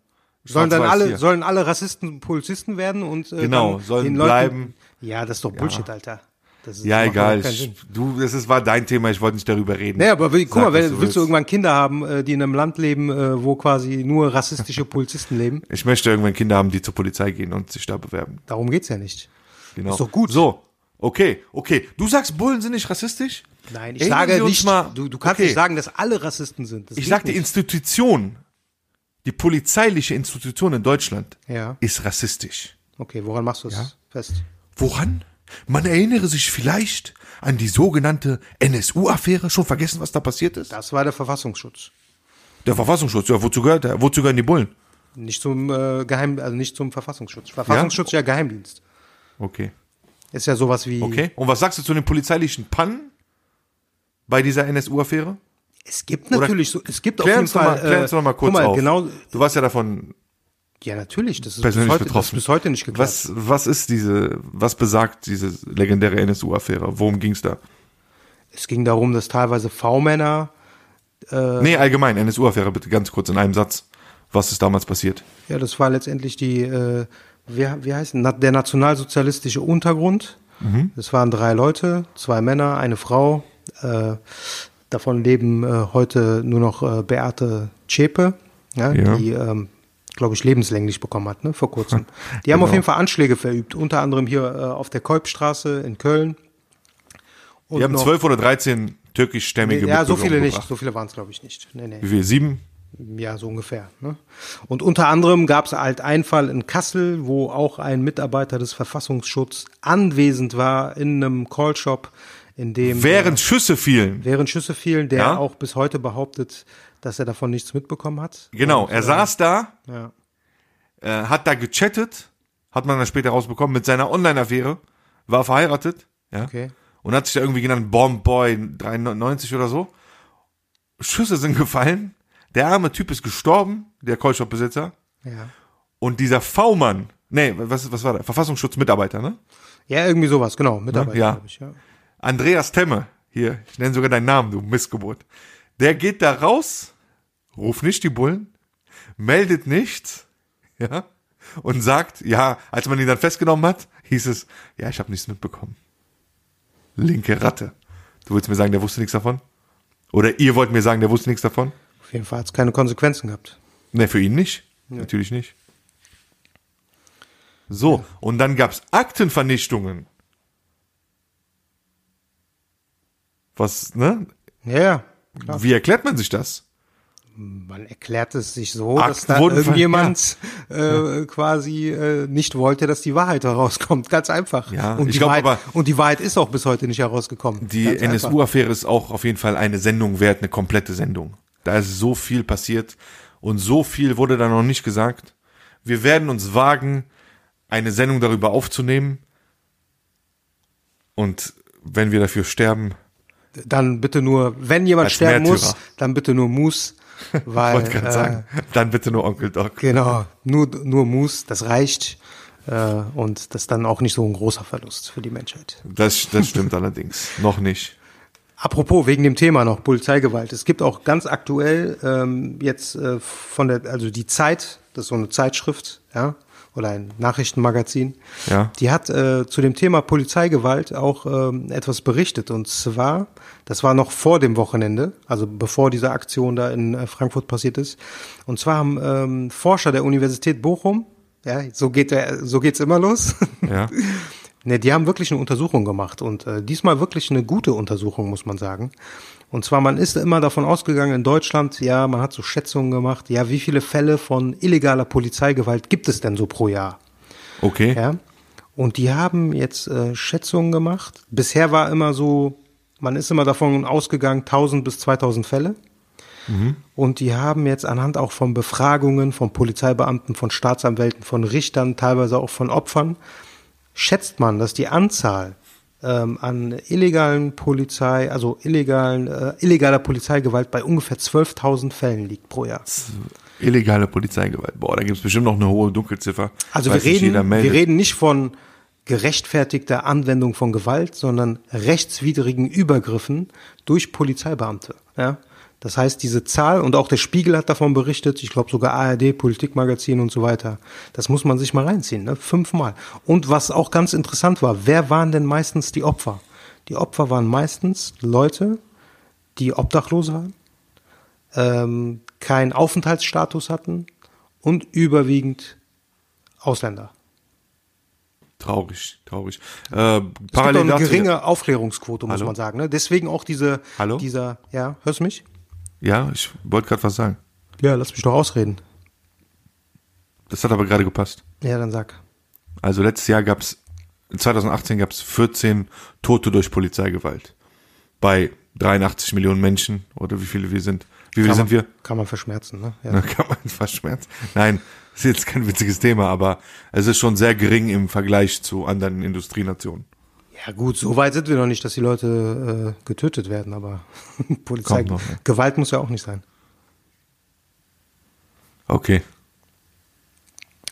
Sollen dann alle, hier. sollen alle Rassisten Polizisten werden und äh, Genau, sollen den Leuten, bleiben. Ja, das ist doch Bullshit, Alter. Das ist, Ja, egal. Ich, du, das ist, war dein Thema, ich wollte nicht darüber reden. Nee, aber guck Sag, mal, wenn, du willst du irgendwann Kinder haben, äh, die in einem Land leben, äh, wo quasi nur rassistische Polizisten leben? Ich möchte irgendwann Kinder haben, die zur Polizei gehen und sich da bewerben. Darum geht's ja nicht. Genau. Ist doch gut. So, okay, okay. Du sagst, Bullen sind nicht rassistisch? Nein, ich Erinnern sage nicht, mal- du, du kannst okay. nicht sagen, dass alle Rassisten sind. Das Ich geht sag, die. Institution, die polizeiliche Institution in Deutschland Ja. ist rassistisch. Okay, woran machst du es fest? Woran? Man erinnere sich vielleicht an die sogenannte NSU-Affäre. Schon vergessen, was da passiert ist? Das war der Verfassungsschutz. Der Verfassungsschutz, ja, wozu gehört der? Wozu gehören die Bullen? Nicht zum äh, Geheim, also nicht zum Verfassungsschutz. Verfassungsschutz ja, Geheimdienst. Okay. Ist ja sowas wie. Okay. Und was sagst du zu den polizeilichen Pannen bei dieser NSU-Affäre? Es gibt natürlich so, es gibt auf jeden uns noch mal, Fall. klär uns noch mal kurz mal, auf. Genau, Du warst ja davon ja natürlich, das ist bis heute, das ist betroffen. bis heute nicht geklärt. Was, was ist diese, was besagt diese legendäre NSU-Affäre? Worum ging's da? Es ging darum, dass teilweise V-Männer, Äh. nee, allgemein, NSU-Affäre, bitte ganz kurz in einem Satz. Was ist damals passiert? ja, das war letztendlich die, äh, wie, wie heißt der nationalsozialistische Untergrund. Mhm. Das waren drei Leute, zwei Männer, eine Frau. Äh, davon leben äh, heute nur noch äh, Beate Zschäpe, ja, Ja. die, ähm, glaube ich, lebenslänglich bekommen hat, ne, vor kurzem. Die haben Genau. auf jeden Fall Anschläge verübt, unter anderem hier äh, auf der Kolbstraße in Köln. Und Wir haben zwölf oder dreizehn türkischstämmige Nee, ja, so viele nicht. So viele waren es, glaube ich, nicht. Nee, nee. Wie viel? Sieben? Ja, so ungefähr. Ne? Und unter anderem gab es halt einen Fall in Kassel, wo auch ein Mitarbeiter des Verfassungsschutzes anwesend war in einem Callshop, in dem Während Schüsse fielen. während Schüsse fielen, der Ja? auch bis heute behauptet, dass er davon nichts mitbekommen hat. Genau, Und, er äh, saß da, Ja. äh, hat da gechattet, hat man dann später rausbekommen, mit seiner Online-Affäre, war verheiratet, ja, Okay. und hat sich da irgendwie genannt Bombboy 93 oder so. Schüsse sind gefallen, der arme Typ ist gestorben, der Callshop-Besitzer, Ja. und dieser V-Mann, nee, was, was war der? Verfassungsschutzmitarbeiter, ne? ja, irgendwie sowas, genau. Mitarbeiter, Ja. glaube ich. Ja. Andreas Temme, hier, ich nenne sogar deinen Namen, du Missgeburt. Der geht da raus, ruft nicht die Bullen, meldet nichts, ja, und sagt, ja, als man ihn dann festgenommen hat, hieß es, ja, ich habe nichts mitbekommen. Linke Ratte. Du willst mir sagen, der wusste nichts davon? Oder ihr wollt mir sagen, der wusste nichts davon? Auf jeden Fall hat es keine Konsequenzen gehabt. Ne, für ihn nicht. Natürlich nicht. So, und dann gab's Aktenvernichtungen. Was, ne? Ja, ja. Klar. Wie erklärt man sich das? Man erklärt es sich so, Akten dass da irgendjemand äh, quasi äh, nicht wollte, dass die Wahrheit herauskommt. Ganz einfach. Ja, und, ich die glaub Wahrheit, aber- und die Wahrheit ist auch bis heute nicht herausgekommen. Die. NSU-Affäre ist auch auf jeden Fall eine Sendung wert, eine komplette Sendung. Da ist so viel passiert und so viel wurde da noch nicht gesagt. Wir werden uns wagen, eine Sendung darüber aufzunehmen. Und wenn wir dafür sterben, Dann bitte nur, wenn jemand sterben Märtyrer. muss, dann bitte nur Mus, weil wollte ich gerade äh, sagen, dann bitte nur Onkel Doc. genau nur nur Mus, das reicht. Äh, und das ist dann auch nicht so ein großer Verlust für die Menschheit. Das, das stimmt allerdings. Noch nicht. Apropos, wegen dem Thema noch Polizeigewalt. Es gibt auch ganz aktuell ähm, jetzt äh, von der, also die Zeit, das ist so eine Zeitschrift, ja, oder ein Nachrichtenmagazin, Ja. die hat äh, zu dem Thema Polizeigewalt auch ähm, etwas berichtet. Und zwar, das war noch vor dem Wochenende, also bevor diese Aktion da in äh, Frankfurt passiert ist. Und zwar haben ähm, Forscher der Universität Bochum, ja, so geht der, so geht's immer los. Ja. Ne, die haben wirklich eine Untersuchung gemacht und äh, diesmal wirklich eine gute Untersuchung, muss man sagen. Und zwar, man ist immer davon ausgegangen, in Deutschland, ja, man hat so Schätzungen gemacht, ja, wie viele Fälle von illegaler Polizeigewalt gibt es denn so pro Jahr? Okay. Ja. Und die haben jetzt äh, Schätzungen gemacht. Bisher war immer so, man ist immer davon ausgegangen, 1000 bis 2000 Fälle. Und die haben jetzt anhand auch von Befragungen von Polizeibeamten, von Staatsanwälten, von Richtern, teilweise auch von Opfern, schätzt man, dass die Anzahl ähm, an illegalen Polizei, also illegalen, äh, illegaler Polizeigewalt bei ungefähr 12.000 Fällen liegt pro Jahr. Illegale Polizeigewalt. Boah, da gibt's bestimmt noch eine hohe Dunkelziffer. Also wir reden, wir reden nicht von gerechtfertigter Anwendung von Gewalt, sondern rechtswidrigen Übergriffen durch Polizeibeamte. Ja? Das heißt, diese Zahl, und auch der Spiegel hat davon berichtet, ich glaube sogar ARD, Politikmagazin und so weiter, das muss man sich mal reinziehen, ne? fünfmal. Und was auch ganz interessant war, wer waren denn meistens die Opfer? Die Opfer waren meistens Leute, die obdachlos waren, ähm, keinen Aufenthaltsstatus hatten und überwiegend Ausländer. Traurig, traurig. Äh, Es gibt eine geringe Aufklärungsquote, muss Hallo? man sagen. Ne? Deswegen auch diese, Hallo? dieser, ja, hörst du mich? Ja, ich wollte gerade was sagen. Ja, lass mich doch ausreden. Das hat aber gerade gepasst. Ja, dann sag. Also letztes Jahr gab's, 2018 gab's 14 Tote durch Polizeigewalt. Bei 83 Millionen Menschen oder wie viele wir sind. Wie viele Kann sind man, wir? Kann man verschmerzen, ne? Ja. Da kann man fast schmerzen. Nein, ist jetzt kein witziges Thema, aber es ist schon sehr gering im Vergleich zu anderen Industrienationen. Ja, gut, so weit sind wir noch nicht, dass die Leute äh, getötet werden, aber Polizei, noch, ne? Gewalt muss ja auch nicht sein. Okay.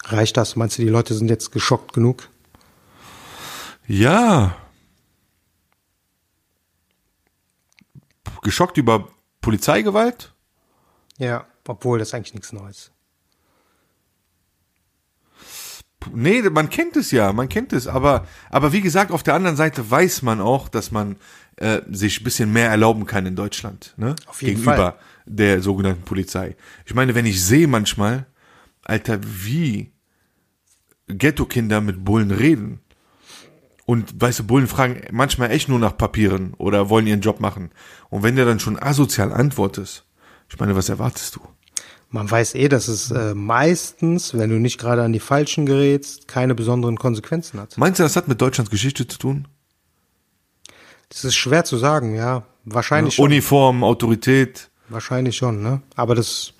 Reicht das? Meinst du, die Leute sind jetzt geschockt genug? Ja. Geschockt über Polizeigewalt? Ja, obwohl das eigentlich nichts Neues. Nee, man kennt es ja, man kennt es, aber, aber wie gesagt, auf der anderen Seite weiß man auch, dass man äh, sich ein bisschen mehr erlauben kann in Deutschland, ne? Auf jeden Gegenüber Fall. der sogenannten Polizei. Ich meine, wenn ich sehe manchmal, Alter, wie Ghetto-Kinder mit Bullen reden. Und weißt du, Bullen fragen manchmal echt nur nach Papieren oder wollen ihren Job machen. Und wenn der dann schon asozial antwortest, ich meine, was erwartest du? Man weiß eh, dass es äh, meistens, wenn du nicht gerade an die Falschen gerätst, keine besonderen Konsequenzen hat. Meinst du, das hat mit Deutschlands Geschichte zu tun? Das ist schwer zu sagen, ja. Wahrscheinlich schon. Uniform, Autorität. Wahrscheinlich schon, ne? Aber das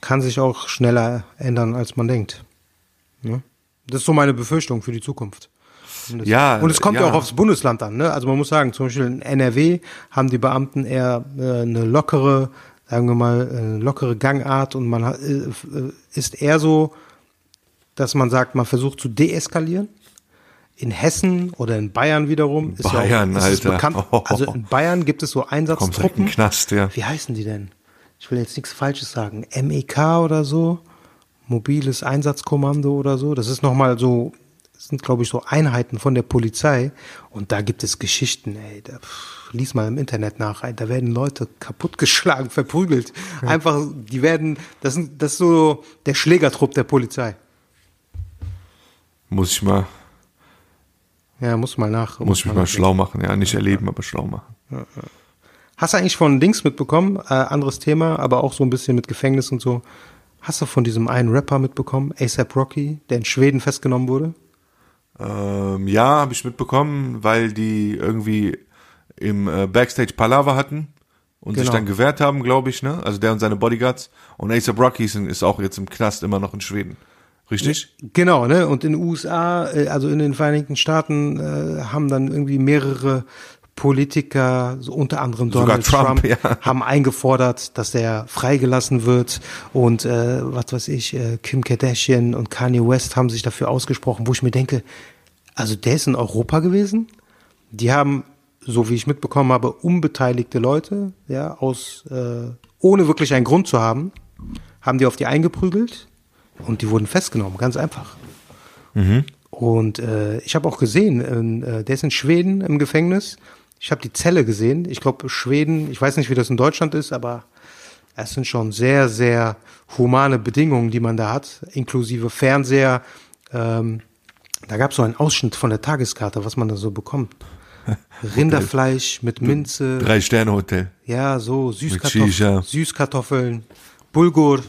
kann sich auch schneller ändern, als man denkt. Ne? Das ist so meine Befürchtung für die Zukunft. Und es, Ja, und es kommt ja. ja. auch aufs Bundesland an. Ne? Also man muss sagen, zum Beispiel in NRW haben die Beamten eher äh, eine lockere, sagen wir mal, äh, lockere Gangart und man äh, äh, ist eher so, dass man sagt, man versucht zu deeskalieren. In Hessen oder in Bayern wiederum ist Bayern, ja auch, ist Alter. bekannt. Also in Bayern gibt es so den Knast, ja. Wie heißen die denn? Ich will jetzt nichts Falsches sagen. MEK oder so? Mobiles Einsatzkommando oder so? Das ist nochmal so, sind glaube ich so Einheiten von der Polizei. Und da gibt es Geschichten, ey. Da, pff, lies mal im Internet nach. ey. Da werden Leute kaputtgeschlagen, verprügelt. Einfach, die werden, das, sind, das ist so der Schlägertrupp der Polizei. Muss ich mal, Ja, muss mal nach. muss ich mich mal schlau machen. Ja, nicht erleben, aber schlau machen. Hast du eigentlich von Dings mitbekommen? Äh, anderes Thema, aber auch so ein bisschen mit Gefängnis und so. Hast du von diesem einen Rapper mitbekommen, ASAP Rocky, der in Schweden festgenommen wurde? Ähm, ja, habe ich mitbekommen, weil die irgendwie im äh, Backstage Palaver hatten und sich Genau. dann gewehrt haben, glaube ich, ne? Also der und seine Bodyguards. Und A$AP Rocky ist, ist auch jetzt im Knast immer noch in Schweden. Richtig? Genau, ne? Und in den USA, äh, also in den Vereinigten Staaten, äh, haben dann irgendwie mehrere Politiker, so unter anderem Donald Trump, Trump, ja. haben eingefordert, dass er freigelassen wird und äh, was weiß ich, äh, Kim Kardashian und Kanye West haben sich dafür ausgesprochen, wo ich mir denke, also der ist in Europa gewesen. Die haben, so wie ich mitbekommen habe, unbeteiligte Leute, ja, aus äh, ohne wirklich einen Grund zu haben, haben die auf die eingeprügelt und die wurden festgenommen, ganz einfach. Und äh, ich habe auch gesehen, in, äh, der ist in Schweden im Gefängnis. Ich habe die Zelle gesehen. Ich glaube, Schweden, ich weiß nicht, wie das in Deutschland ist, aber es sind schon sehr, sehr humane Bedingungen, die man da hat, inklusive Fernseher. Ähm, da gab es so einen Ausschnitt von der Tageskarte, was man da so bekommt. Rinderfleisch mit Minze, Drei-Sterne-Hotel. ja, so. Süßkartoffeln, Süßkartoffeln, Bulgur.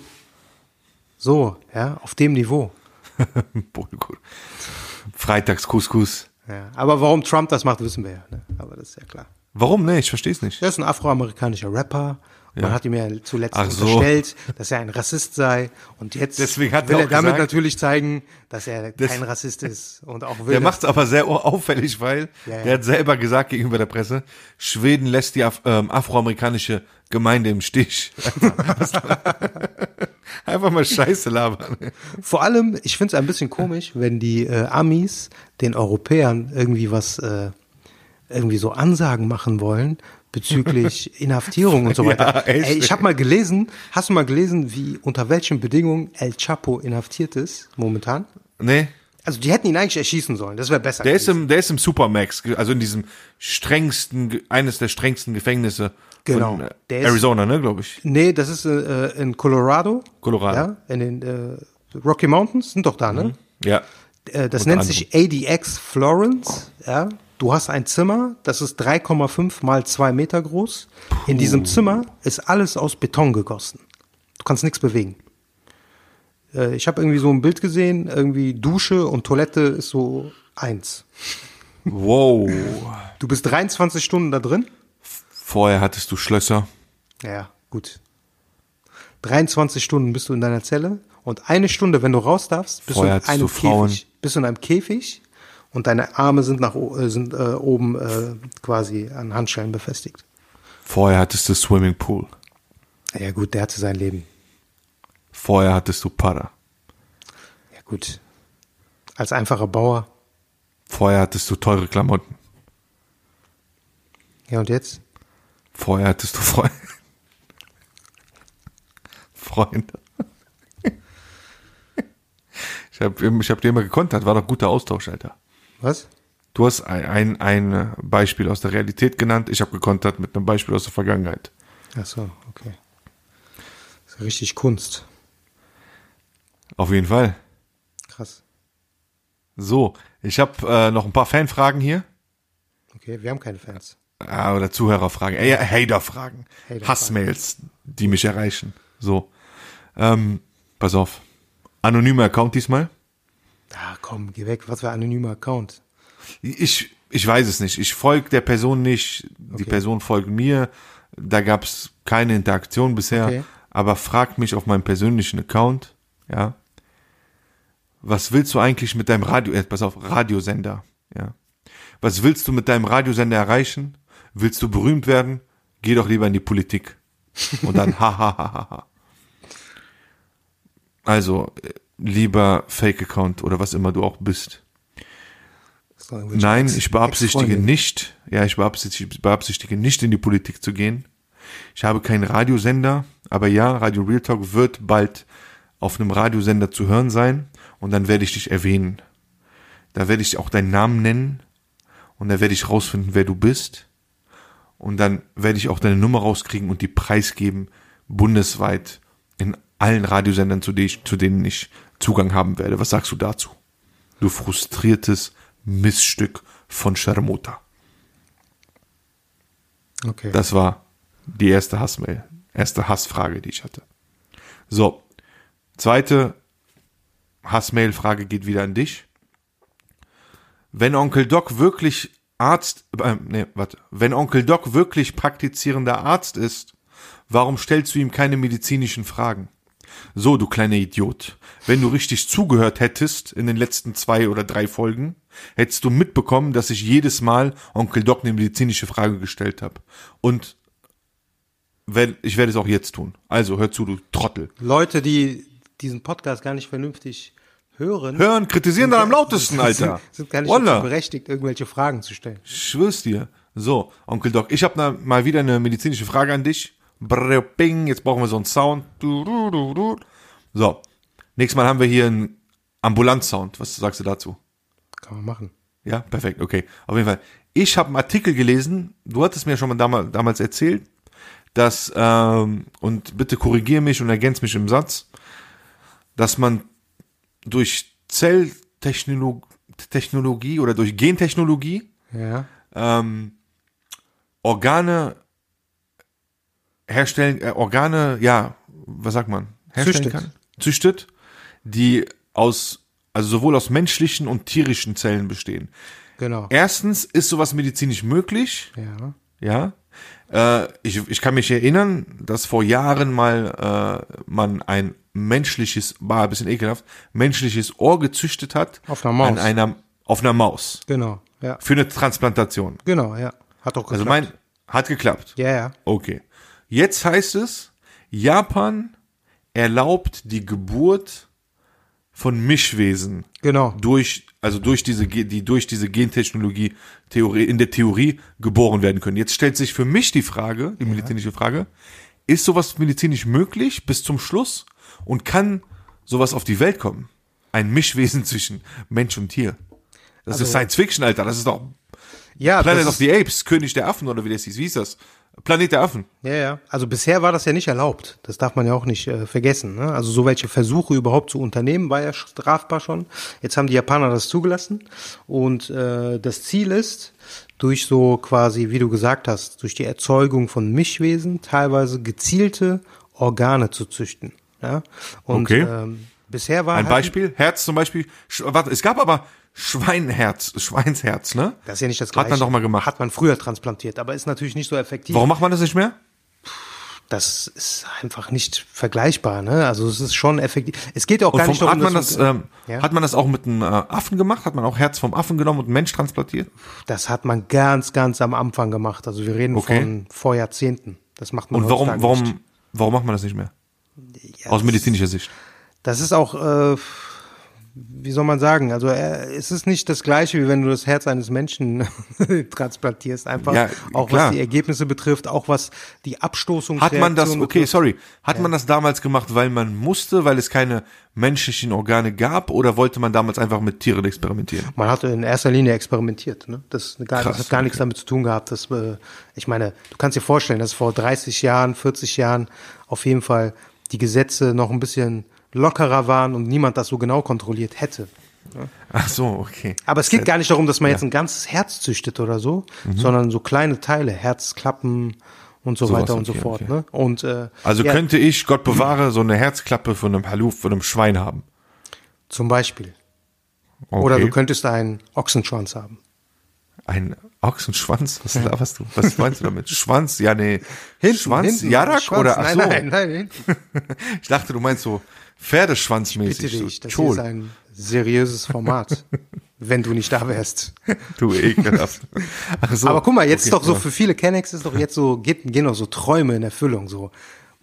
So, ja, auf dem Niveau. Bulgur. Freitags Couscous. Ja, aber warum Trump das macht, wissen wir ja. Ne? Aber das ist ja klar. Warum? Nee, ich verstehe es nicht. Er ist ein afroamerikanischer Rapper. Man hat ihm ja zuletzt Ach so. unterstellt, dass er ein Rassist sei. Und jetzt will er damit gesagt- natürlich zeigen, dass er Das- kein Rassist ist. Und auch will Der macht es aber sehr auffällig, weil Ja, ja. der hat selber gesagt gegenüber der Presse, Schweden lässt die Af ähm, afroamerikanische Gemeinde im Stich. Einfach mal Scheiße labern. Vor allem, ich finde es ein bisschen komisch, wenn die äh, Amis den Europäern irgendwie was, äh, irgendwie so Ansagen machen wollen bezüglich Inhaftierung und so weiter. Ja. Ey, ich habe mal gelesen, hast du mal gelesen, wie unter welchen Bedingungen El Chapo inhaftiert ist momentan? Nee, Also die hätten ihn eigentlich erschießen sollen, das wäre besser. der ist gewesen. im, der ist im Supermax, also in diesem strengsten, eines der strengsten Gefängnisse Genau. von äh, Der ist- Arizona, ne, glaube ich. Nee, das ist äh, in Colorado. Colorado. Ja, in den äh, Rocky Mountains sind doch da, ne? Ja. Äh, das Unter nennt sich ADX Florence. Ja, du hast ein Zimmer, das ist 3,5 mal 2 Meter groß. In diesem Zimmer ist alles aus Beton gegossen. Du kannst nichts bewegen. Äh, ich habe irgendwie so ein Bild gesehen, irgendwie Dusche und Toilette ist so eins. Wow. Du bist 23 Stunden da drin. Vorher hattest du Schlösser. Ja, gut. 23 Stunden bist du in deiner Zelle und eine Stunde, wenn du raus darfst, bist Vorher du in einem du Frauen. Käfig. Bist du in einem Käfig und deine Arme sind nach äh, sind äh, oben äh, quasi an Handschellen befestigt. Vorher hattest du Swimmingpool. Ja gut, der hatte sein Leben. Vorher hattest du Para. Ja gut. Als einfacher Bauer. Vorher hattest du teure Klamotten. Ja und jetzt? Vorher hattest du Freunde. Freunde. Ich habe ich hab dir immer gekontert, war doch guter Austausch, Alter. Was? Du hast ein, ein, ein Beispiel aus der Realität genannt, ich habe gekontert mit einem Beispiel aus der Vergangenheit. Ach so, okay. Das ist richtig Kunst. Auf jeden Fall. Krass. So, ich habe äh, noch ein paar Fanfragen hier. Okay, wir haben keine Fans. Ah, oder Zuhörerfragen, äh, Haterfragen, Haterfragen. Hassmails, die mich erreichen. So, ähm, pass auf. Anonymer Account diesmal. Ah, komm, geh weg. Was für ein anonymer Account. Ich, ich weiß es nicht. Ich folge der Person nicht. Die Okay. Person folgt mir. Da gab es keine Interaktion bisher. Okay. Aber frag mich auf meinem persönlichen Account, ja. Was willst du eigentlich mit deinem Radio, äh, pass auf, Radiosender, ja. Was willst du mit deinem Radiosender erreichen? Willst du berühmt werden? Geh doch lieber in die Politik. Und dann ha ha ha ha ha. Also, äh, lieber Fake-Account oder was immer du auch bist. Nein, ich beabsichtige nicht, ja, ich beabsichtige, beabsichtige nicht in die Politik zu gehen. Ich habe keinen Radiosender, aber ja, Radio Real Talk wird bald auf einem Radiosender zu hören sein und dann werde ich dich erwähnen. Da werde ich auch deinen Namen nennen und da werde ich rausfinden, wer du bist und dann werde ich auch deine Nummer rauskriegen und die preisgeben bundesweit in allen Radiosendern, zu denen ich, zu denen ich Zugang haben werde. Was sagst du dazu? Du frustriertes Missstück von Sharmota. Okay. Das war die erste Hassmail, erste Hassfrage, die ich hatte. So, zweite Hassmail-Frage geht wieder an dich. Wenn Onkel Doc wirklich Arzt, äh, nee, warte, wenn Onkel Doc wirklich praktizierender Arzt ist, warum stellst du ihm keine medizinischen Fragen? So, du kleiner Idiot. Wenn du richtig zugehört hättest in den letzten zwei oder drei Folgen, hättest du mitbekommen, dass ich jedes Mal Onkel Doc eine medizinische Frage gestellt habe. Und ich werde es auch jetzt tun. Also hör zu, du Trottel. Leute, die diesen Podcast gar nicht vernünftig hören, Hören, kritisieren dann am lautesten, Alter. sind, sind gar nicht Wallah. dazu berechtigt, irgendwelche Fragen zu stellen. Ich schwör's dir. So, Onkel Doc, ich habe mal wieder eine medizinische Frage an dich. Jetzt brauchen wir so einen Sound. So, nächstes Mal haben wir hier einen Ambulanzsound. Was sagst du dazu? Kann man machen. Ja, perfekt, okay. Auf jeden Fall. Ich habe einen Artikel gelesen, du hattest mir schon mal damals, damals erzählt, dass, ähm, und bitte korrigier mich und ergänz mich im Satz, dass man durch Zelltechnologie Technologie oder durch Gentechnologie Ja. ähm, Organe herstellen, äh, Organe, ja, was sagt man? Herstellen Züchtet. kann? Züchtet, die aus, also sowohl aus menschlichen und tierischen Zellen bestehen. Genau. Erstens ist sowas medizinisch möglich, Ja. ja. Äh, ich, ich kann mich erinnern, dass vor Jahren mal äh, man ein menschliches, war ein bisschen ekelhaft, menschliches Ohr gezüchtet hat. Auf einer Maus. An einer, auf einer Maus. Genau. Ja. Für eine Transplantation. Genau, ja. Hat auch Also geklappt. mein, hat geklappt. ja, ja. Okay. Jetzt heißt es, Japan erlaubt die Geburt von Mischwesen Genau. durch, also durch diese, die durch diese Gentechnologie Theorie, in der Theorie geboren werden können. Jetzt stellt sich für mich die Frage, die medizinische Frage, ist sowas medizinisch möglich bis zum Schluss und kann sowas auf die Welt kommen? Ein Mischwesen zwischen Mensch und Tier. Das ist Science Fiction, Alter. Das ist doch Ja, Planet das of the Apes, König der Affen oder wie das hieß. Wie hieß das? Planet der Affen. ja, ja. Also bisher war das ja nicht erlaubt. Das darf man ja auch nicht äh, vergessen. Ne? Also so welche Versuche überhaupt zu unternehmen, war ja strafbar schon. Jetzt haben die Japaner das zugelassen. Und äh, das Ziel ist, durch so quasi, wie du gesagt hast, durch die Erzeugung von Mischwesen teilweise gezielte Organe zu züchten. Ja? Und Okay. ähm, bisher war Ein halt- Beispiel, Herz zum Beispiel. Warte, es gab aber Schweinherz, Schweinsherz, ne? Das ist ja nicht das Hat Gleiche. man doch mal gemacht. Hat man früher transplantiert, aber ist natürlich nicht so effektiv. Warum macht man das nicht mehr? Das ist einfach nicht vergleichbar, ne? Also es ist schon effektiv. Es geht auch Und gar nicht darum, hat man das, ähm, Ja. hat man das auch mit einem äh, Affen gemacht? Hat man auch Herz vom Affen genommen und einen Mensch transplantiert? das hat man ganz, ganz am Anfang gemacht. Also wir reden Okay. von vor Jahrzehnten. Das macht man Und warum, warum, warum macht man das nicht mehr? Ja, Aus medizinischer Sicht. Das ist auch, äh, wie soll man sagen, also äh, es ist nicht das gleiche, wie wenn du das Herz eines Menschen transplantierst. Einfach Ja, auch klar. was die Ergebnisse betrifft, auch was die Abstoßung Hat man das, okay, betrifft. sorry, hat man das damals gemacht, weil man musste, weil es keine menschlichen Organe gab oder wollte man damals einfach mit Tieren experimentieren? Man hat in erster Linie experimentiert. Ne? Das, gar, Krass, das hat gar nichts damit zu tun gehabt. Dass, äh, ich meine, du kannst dir vorstellen, dass vor 30 Jahren, 40 Jahren auf jeden Fall die Gesetze noch ein bisschen lockerer waren und niemand das so genau kontrolliert hätte. Ach so, okay. Aber es geht gar nicht darum, dass man jetzt ein ganzes Herz züchtet oder so, Mhm. sondern so kleine Teile, Herzklappen und so Sowas, weiter und so okay, fort. okay. Ne? Und äh, Also ja, könnte ich, Gott bewahre, so eine Herzklappe von einem Haluf, von einem Schwein haben. zum Beispiel. Okay. Oder du könntest einen Ochsenschwanz haben. Ein Ochsenschwanz? Was laberst du? Was meinst du damit? Schwanz? Ja, nee. Schwanz? hinten, Jarak? Schwanz. Oder, ach nein, so. nein, nein, hinten. Ich dachte, du meinst so Pferdeschwanzmäßig. Bitte dich, so das Chol. ist ein seriöses Format, wenn du nicht da wärst. Du ekelhaft. So. Aber guck mal, jetzt Okay, ist doch so für viele Kennex ist doch jetzt so, geht, gehen doch so Träume in Erfüllung, so.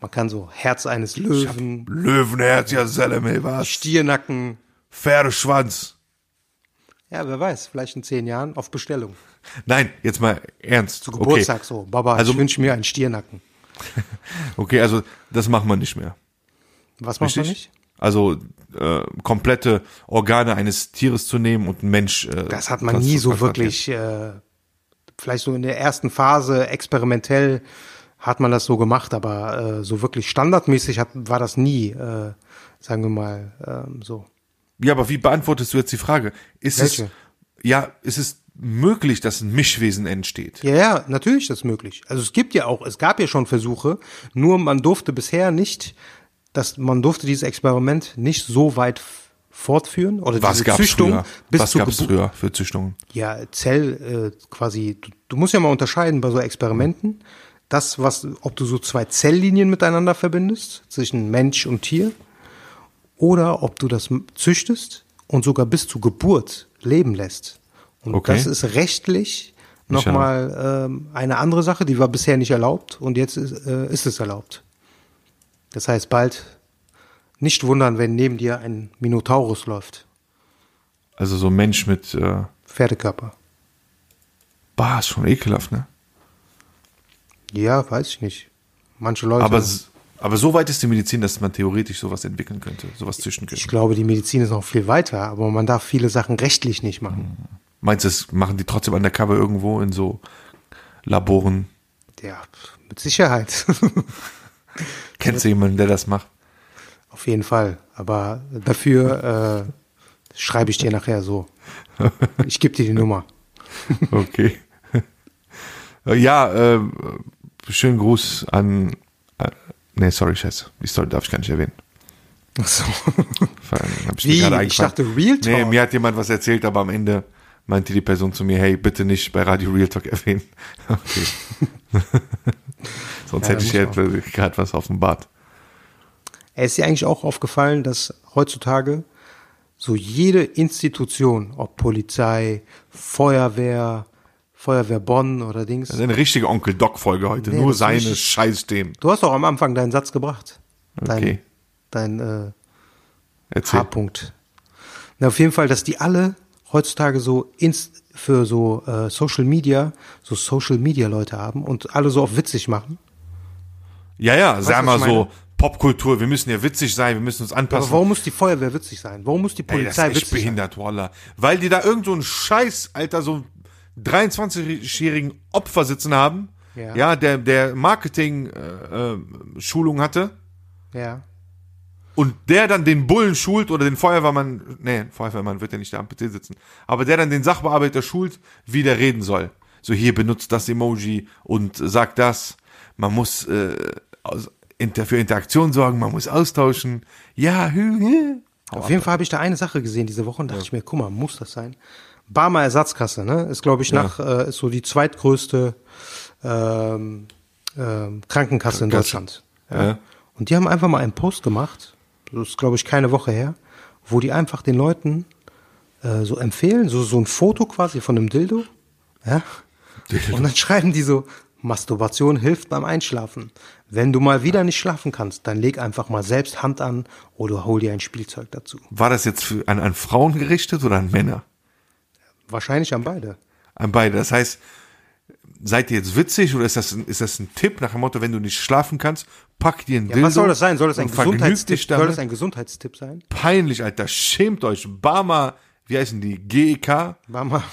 Man kann so Herz eines Löwen, Löwenherz, ja, Seleme, was? Stiernacken, Pferdeschwanz. ja, wer weiß, vielleicht in zehn Jahren auf Bestellung. Nein, jetzt mal ernst. Zu Geburtstag so, Baba, Also- ich wünsche mir einen Stiernacken. Okay, also das macht man nicht mehr. Was macht man nicht? Also äh, komplette Organe eines Tieres zu nehmen und ein Mensch. Äh, Das hat man nie so wirklich, äh, vielleicht so in der ersten Phase experimentell hat man das so gemacht, aber äh, so wirklich standardmäßig hat, war das nie, äh, sagen wir mal, ähm, so. Ja, aber wie beantwortest du jetzt die Frage? Ist Welche? es ja, ist es möglich, dass ein Mischwesen entsteht? Ja, ja, natürlich ist das möglich. Also es gibt ja auch, es gab ja schon Versuche, nur man durfte bisher nicht, dass man durfte dieses Experiment nicht so weit fortführen oder Was diese gab's Züchtung früher? bis Was zur gab's früher für Züchtungen? Ja, Zell äh, quasi, du, du musst ja mal unterscheiden bei so Experimenten, das, was, ob du so zwei Zelllinien miteinander verbindest, zwischen Mensch und Tier, oder ob du das züchtest und sogar bis zur Geburt leben lässt. Und Okay. das ist rechtlich nochmal ähm, eine andere Sache, die war bisher nicht erlaubt und jetzt ist, äh, ist es erlaubt. Das heißt, bald nicht wundern, wenn neben dir ein Minotaurus läuft. Also so ein Mensch mit, äh, Pferdekörper. bah, ist schon ekelhaft, ne? Ja, weiß ich nicht. Manche Leute. Aber, aber so weit ist die Medizin, dass man theoretisch sowas entwickeln könnte, sowas könnte. ich glaube, die Medizin ist noch viel weiter, aber man darf viele Sachen rechtlich nicht machen. Meinst du, das machen die trotzdem undercover irgendwo in so Laboren? Ja, mit Sicherheit. Kennst du jemanden, der das macht? Auf jeden Fall. Aber dafür äh, schreibe ich dir nachher so. Ich gebe dir die Nummer. Okay. ja, äh, schönen Gruß an. Äh, nee, sorry, Scheiße. Die Story darf ich gar nicht erwähnen. Ach so. Ich Wie? Ich dachte Real Talk. Nee, mir hat jemand was erzählt, aber am Ende meinte die Person zu mir, hey, bitte nicht bei Radio Real Talk erwähnen. Okay. Sonst Ja, hätte ich jetzt gerade was auf dem Bad. Es ist dir eigentlich auch aufgefallen, dass heutzutage so jede Institution, ob Polizei, Feuerwehr, Feuerwehr Bonn oder Dings, Das ist eine richtige Onkel Doc-Folge heute. Nee, Nur seine richtig- Scheißthemen. du hast auch am Anfang deinen Satz gebracht. Dein, Okay. dein äh, Erzähl. H-Punkt. Na, auf jeden Fall, dass die alle heutzutage so ins, für so äh, Social Media, so Social Media Leute haben und alle so auf witzig machen. Ja, ja, sag was mal so? Popkultur, wir müssen ja witzig sein, wir müssen uns Aber anpassen. warum muss die Feuerwehr witzig sein? Warum muss die Ey, das Polizei ist echt witzig sein? behindert, Wallah. Weil die da irgend so einen Scheiß, Alter, so 23-jährigen Opfer sitzen haben, ja, Ja. der, der Marketing-Schulung äh, Schulung hatte Ja. und der dann den Bullen schult oder den Feuerwehrmann, nee, Feuerwehrmann wird ja nicht da am PC sitzen, aber der dann den Sachbearbeiter schult, wie der reden soll. So hier benutzt das Emoji und sagt das. Man muss äh, für Interaktion sorgen, man muss austauschen. Ja, hü, hü. Auf jeden Fall habe ich da eine Sache gesehen diese Woche und dachte ich mir, guck mal, muss das sein? Barmer Ersatzkasse, ne? Ist, glaube ich, nach, äh, ist so die zweitgrößte ähm, ähm, Krankenkasse in Deutschland. Ja. Und die haben einfach mal einen Post gemacht, das ist, glaube ich, keine Woche her, wo die einfach den Leuten äh, so empfehlen, so, so ein Foto quasi von einem Dildo. Ja? Und dann schreiben die so, Masturbation hilft beim Einschlafen. Wenn du mal wieder nicht schlafen kannst, dann leg einfach mal selbst Hand an oder hol dir ein Spielzeug dazu. War das jetzt für, an, an Frauen gerichtet oder an Männer? Wahrscheinlich an beide. An beide. Das heißt, seid ihr jetzt witzig oder ist das, ein, ist das ein Tipp nach dem Motto, wenn du nicht schlafen kannst, pack dir ein Ja, Dildo. was soll das sein? Soll das ein Gesundheitstipp? Soll das ein Gesundheitstipp sein? Peinlich, Alter. Schämt euch. Barmer, wie heißen die? GEK? Barmer,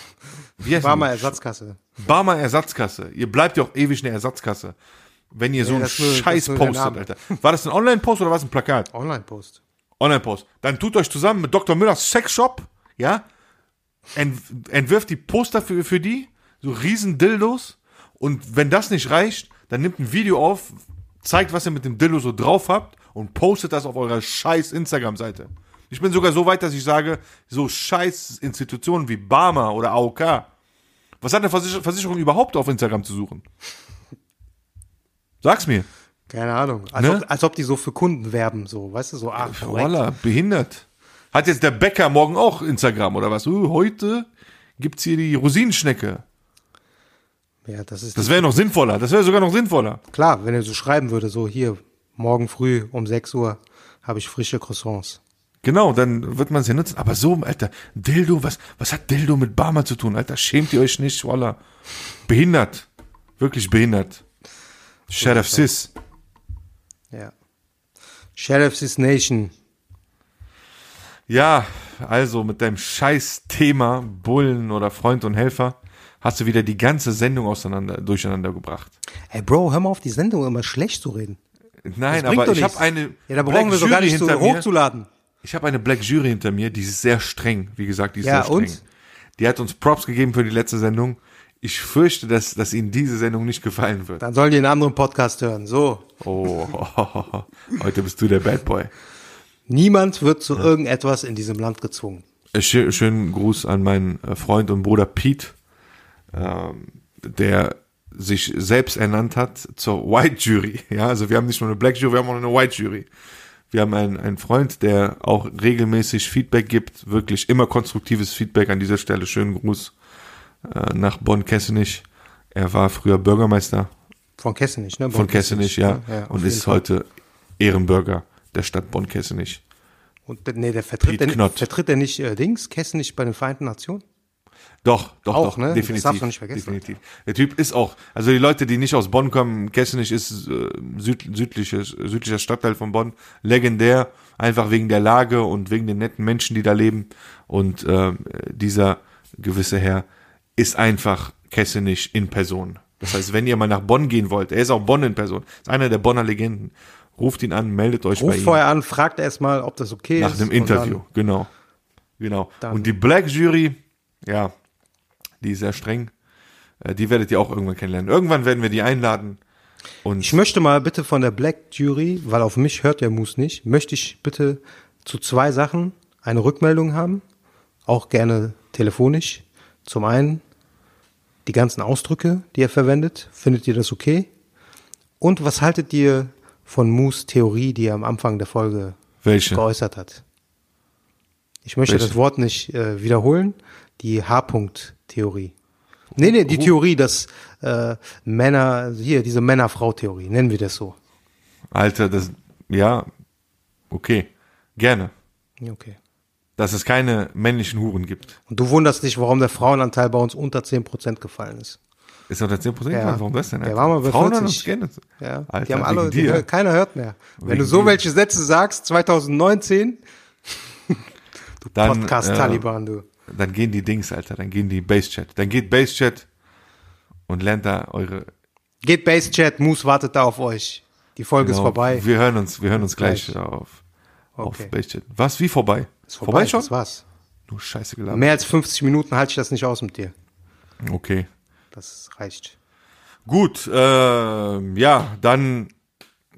Wie Barmer die? Ersatzkasse. Barmer Ersatzkasse. Ihr bleibt ja auch ewig eine Ersatzkasse. Wenn ihr so einen nur- das Scheiß postet. Alter. War das ein Online-Post oder war es ein Plakat? Online-Post. Online-Post. Dann tut euch zusammen mit Dr. Müllers Sexshop, ja, ent, entwirft die Poster für, für die, so riesen Dildos. Und wenn das nicht reicht, dann nimmt ein Video auf, zeigt, was ihr mit dem Dildo so drauf habt und postet das auf eurer scheiß Instagram-Seite. Ich bin sogar so weit, dass ich sage, so scheiß Institutionen wie Barmer oder AOK, was hat eine Versicher Versicherung überhaupt auf Instagram zu suchen? Sag's mir. Keine Ahnung. Als, Ne? ob, als ob die so für Kunden werben, so, weißt du, so, korrekt. Voila, behindert. Hat jetzt der Bäcker morgen auch Instagram oder was? Uh, heute gibt's hier die Rosinenschnecke. Ja, das ist Das wäre noch sinnvoller. Das wäre sogar noch sinnvoller. klar, wenn er so schreiben würde, so hier, morgen früh um 6 Uhr habe ich frische Croissants. Genau, dann wird man es ja nutzen. Aber so, Alter, Dildo, was, was hat Dildo mit Barmer zu tun? Alter, schämt ihr euch nicht, voila. Behindert. Wirklich behindert. Sheriff Sis. Ja. Sheriff's is Nation. Ja, also mit deinem scheiß Thema Bullen oder Freund und Helfer hast du wieder die ganze Sendung auseinander, durcheinander gebracht. Ey, Bro, hör mal auf, die Sendung immer schlecht zu reden. Nein, aber ich habe eine Ja, da Black brauchen wir so gar Jury nicht so hinter mir. hochzuladen. Ich habe eine Black Jury hinter mir, die ist sehr streng. Wie gesagt, die ist Ja, sehr streng. und? Die hat uns Props gegeben für die letzte Sendung. Ich fürchte, dass, dass Ihnen diese Sendung nicht gefallen wird. Dann sollen die einen anderen Podcast hören. So. Oh, heute bist du der Bad Boy. Niemand wird zu irgendetwas in diesem Land gezwungen. Äh, schö- Schönen Gruß an meinen äh, Freund und Bruder Pete, ähm, der sich selbst ernannt hat zur White Jury. Ja, also wir haben nicht nur eine Black Jury, wir haben auch eine White Jury. Wir haben einen, einen Freund, der auch regelmäßig Feedback gibt, wirklich immer konstruktives Feedback an dieser Stelle. Schönen Gruß äh, nach Bonn-Kessenich. Er war früher Bürgermeister Von Kessenich, ne? von Kessenich, ja, auf und jeden ist Fall. heute Ehrenbürger der Stadt Bonn-Kessenich. Und der- nee, der vertritt, der, vertritt der nicht äh, Dings, Kessenich bei den Vereinten Nationen? Doch, doch, Auch, doch, ne? Das definitiv. darfst du nicht vergessen. Definitiv. Der Typ ist auch, also die Leute, die nicht aus Bonn kommen, Kessenich ist äh, süd, südliches, südlicher Stadtteil von Bonn, legendär, einfach wegen der Lage und wegen den netten Menschen, die da leben. Und äh, dieser gewisse Herr ist einfach Kessenich in Person. Das heißt, wenn ihr mal nach Bonn gehen wollt, er ist auch Bonn in Person, ist einer der Bonner Legenden, ruft ihn an, meldet euch bei Ruf ihm. vorher an, fragt erstmal, ob das okay Nach ist. einem und Interview, genau. Genau. Und die Black Jury, ja, die ist sehr streng. Äh, Die werdet ihr auch irgendwann kennenlernen. Irgendwann werden wir die einladen. Und Ich möchte mal bitte von der Black Jury, weil auf mich hört der Moose nicht, möchte ich bitte zu zwei Sachen eine Rückmeldung haben. Auch gerne telefonisch. Zum einen die ganzen Ausdrücke, die er verwendet. Findet ihr das okay? Und was haltet ihr von Moose Theorie, die er am Anfang der Folge welche? geäußert hat? Ich möchte Welche? das Wort nicht äh, wiederholen. Die H-Punkt-Theorie. Nee, nee, die Theorie, dass äh, Männer, hier, diese Männer-Frau-Theorie, nennen wir das so. Alter, das, ja, okay, gerne. Okay. Dass es keine männlichen Huren gibt. Und du wunderst dich, warum der Frauenanteil bei uns unter 10% gefallen ist. Ist der 10%? Ja. Warum das denn? Der war mal bei Frauen 40. haben uns gerne. Ja, Alter, die haben alle, die, dir. keiner hört mehr. Wenn Wegen du so welche Sätze sagst, 2019, Dann, Podcast-Taliban, du. Äh, dann gehen die Dings, Alter, dann gehen die Basechat. Dann geht Basechat und lernt da eure Geht Base-Chat, Moose wartet da auf euch. Die Folge ist Genau. vorbei. Wir hören uns, wir hören uns gleich, gleich. auf, auf Okay. Was? Wie vorbei? Ist vorbei, schon? Das war's. Du Scheiße gelabert. Mehr als 50 Minuten halte ich das nicht aus mit dir. Okay. Das reicht. Gut, ähm, ja, dann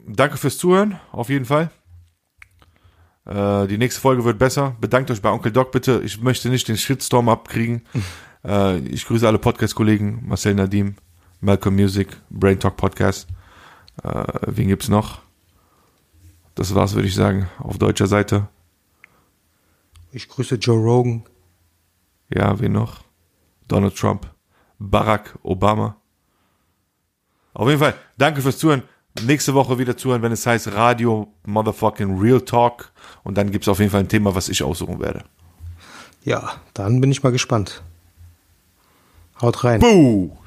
danke fürs Zuhören, auf jeden Fall. Äh, die nächste Folge wird besser. Bedankt euch bei Onkel Doc bitte. Ich möchte nicht den Shitstorm abkriegen. äh, ich grüße alle Podcast-Kollegen, Marcel Nadim, Malcolm Music, Brain Talk Podcast. Äh, wen gibt's noch? Das war's, würde ich sagen, auf deutscher Seite. Ich grüße Joe Rogan. Ja, wen noch? Donald Trump, Barack Obama. Auf jeden Fall, danke fürs Zuhören. Nächste Woche wieder zuhören, wenn es heißt Radio Motherfucking Real Talk. Und dann gibt's auf jeden Fall ein Thema, was ich aussuchen werde. Ja, dann bin ich mal gespannt. Haut rein. Boo!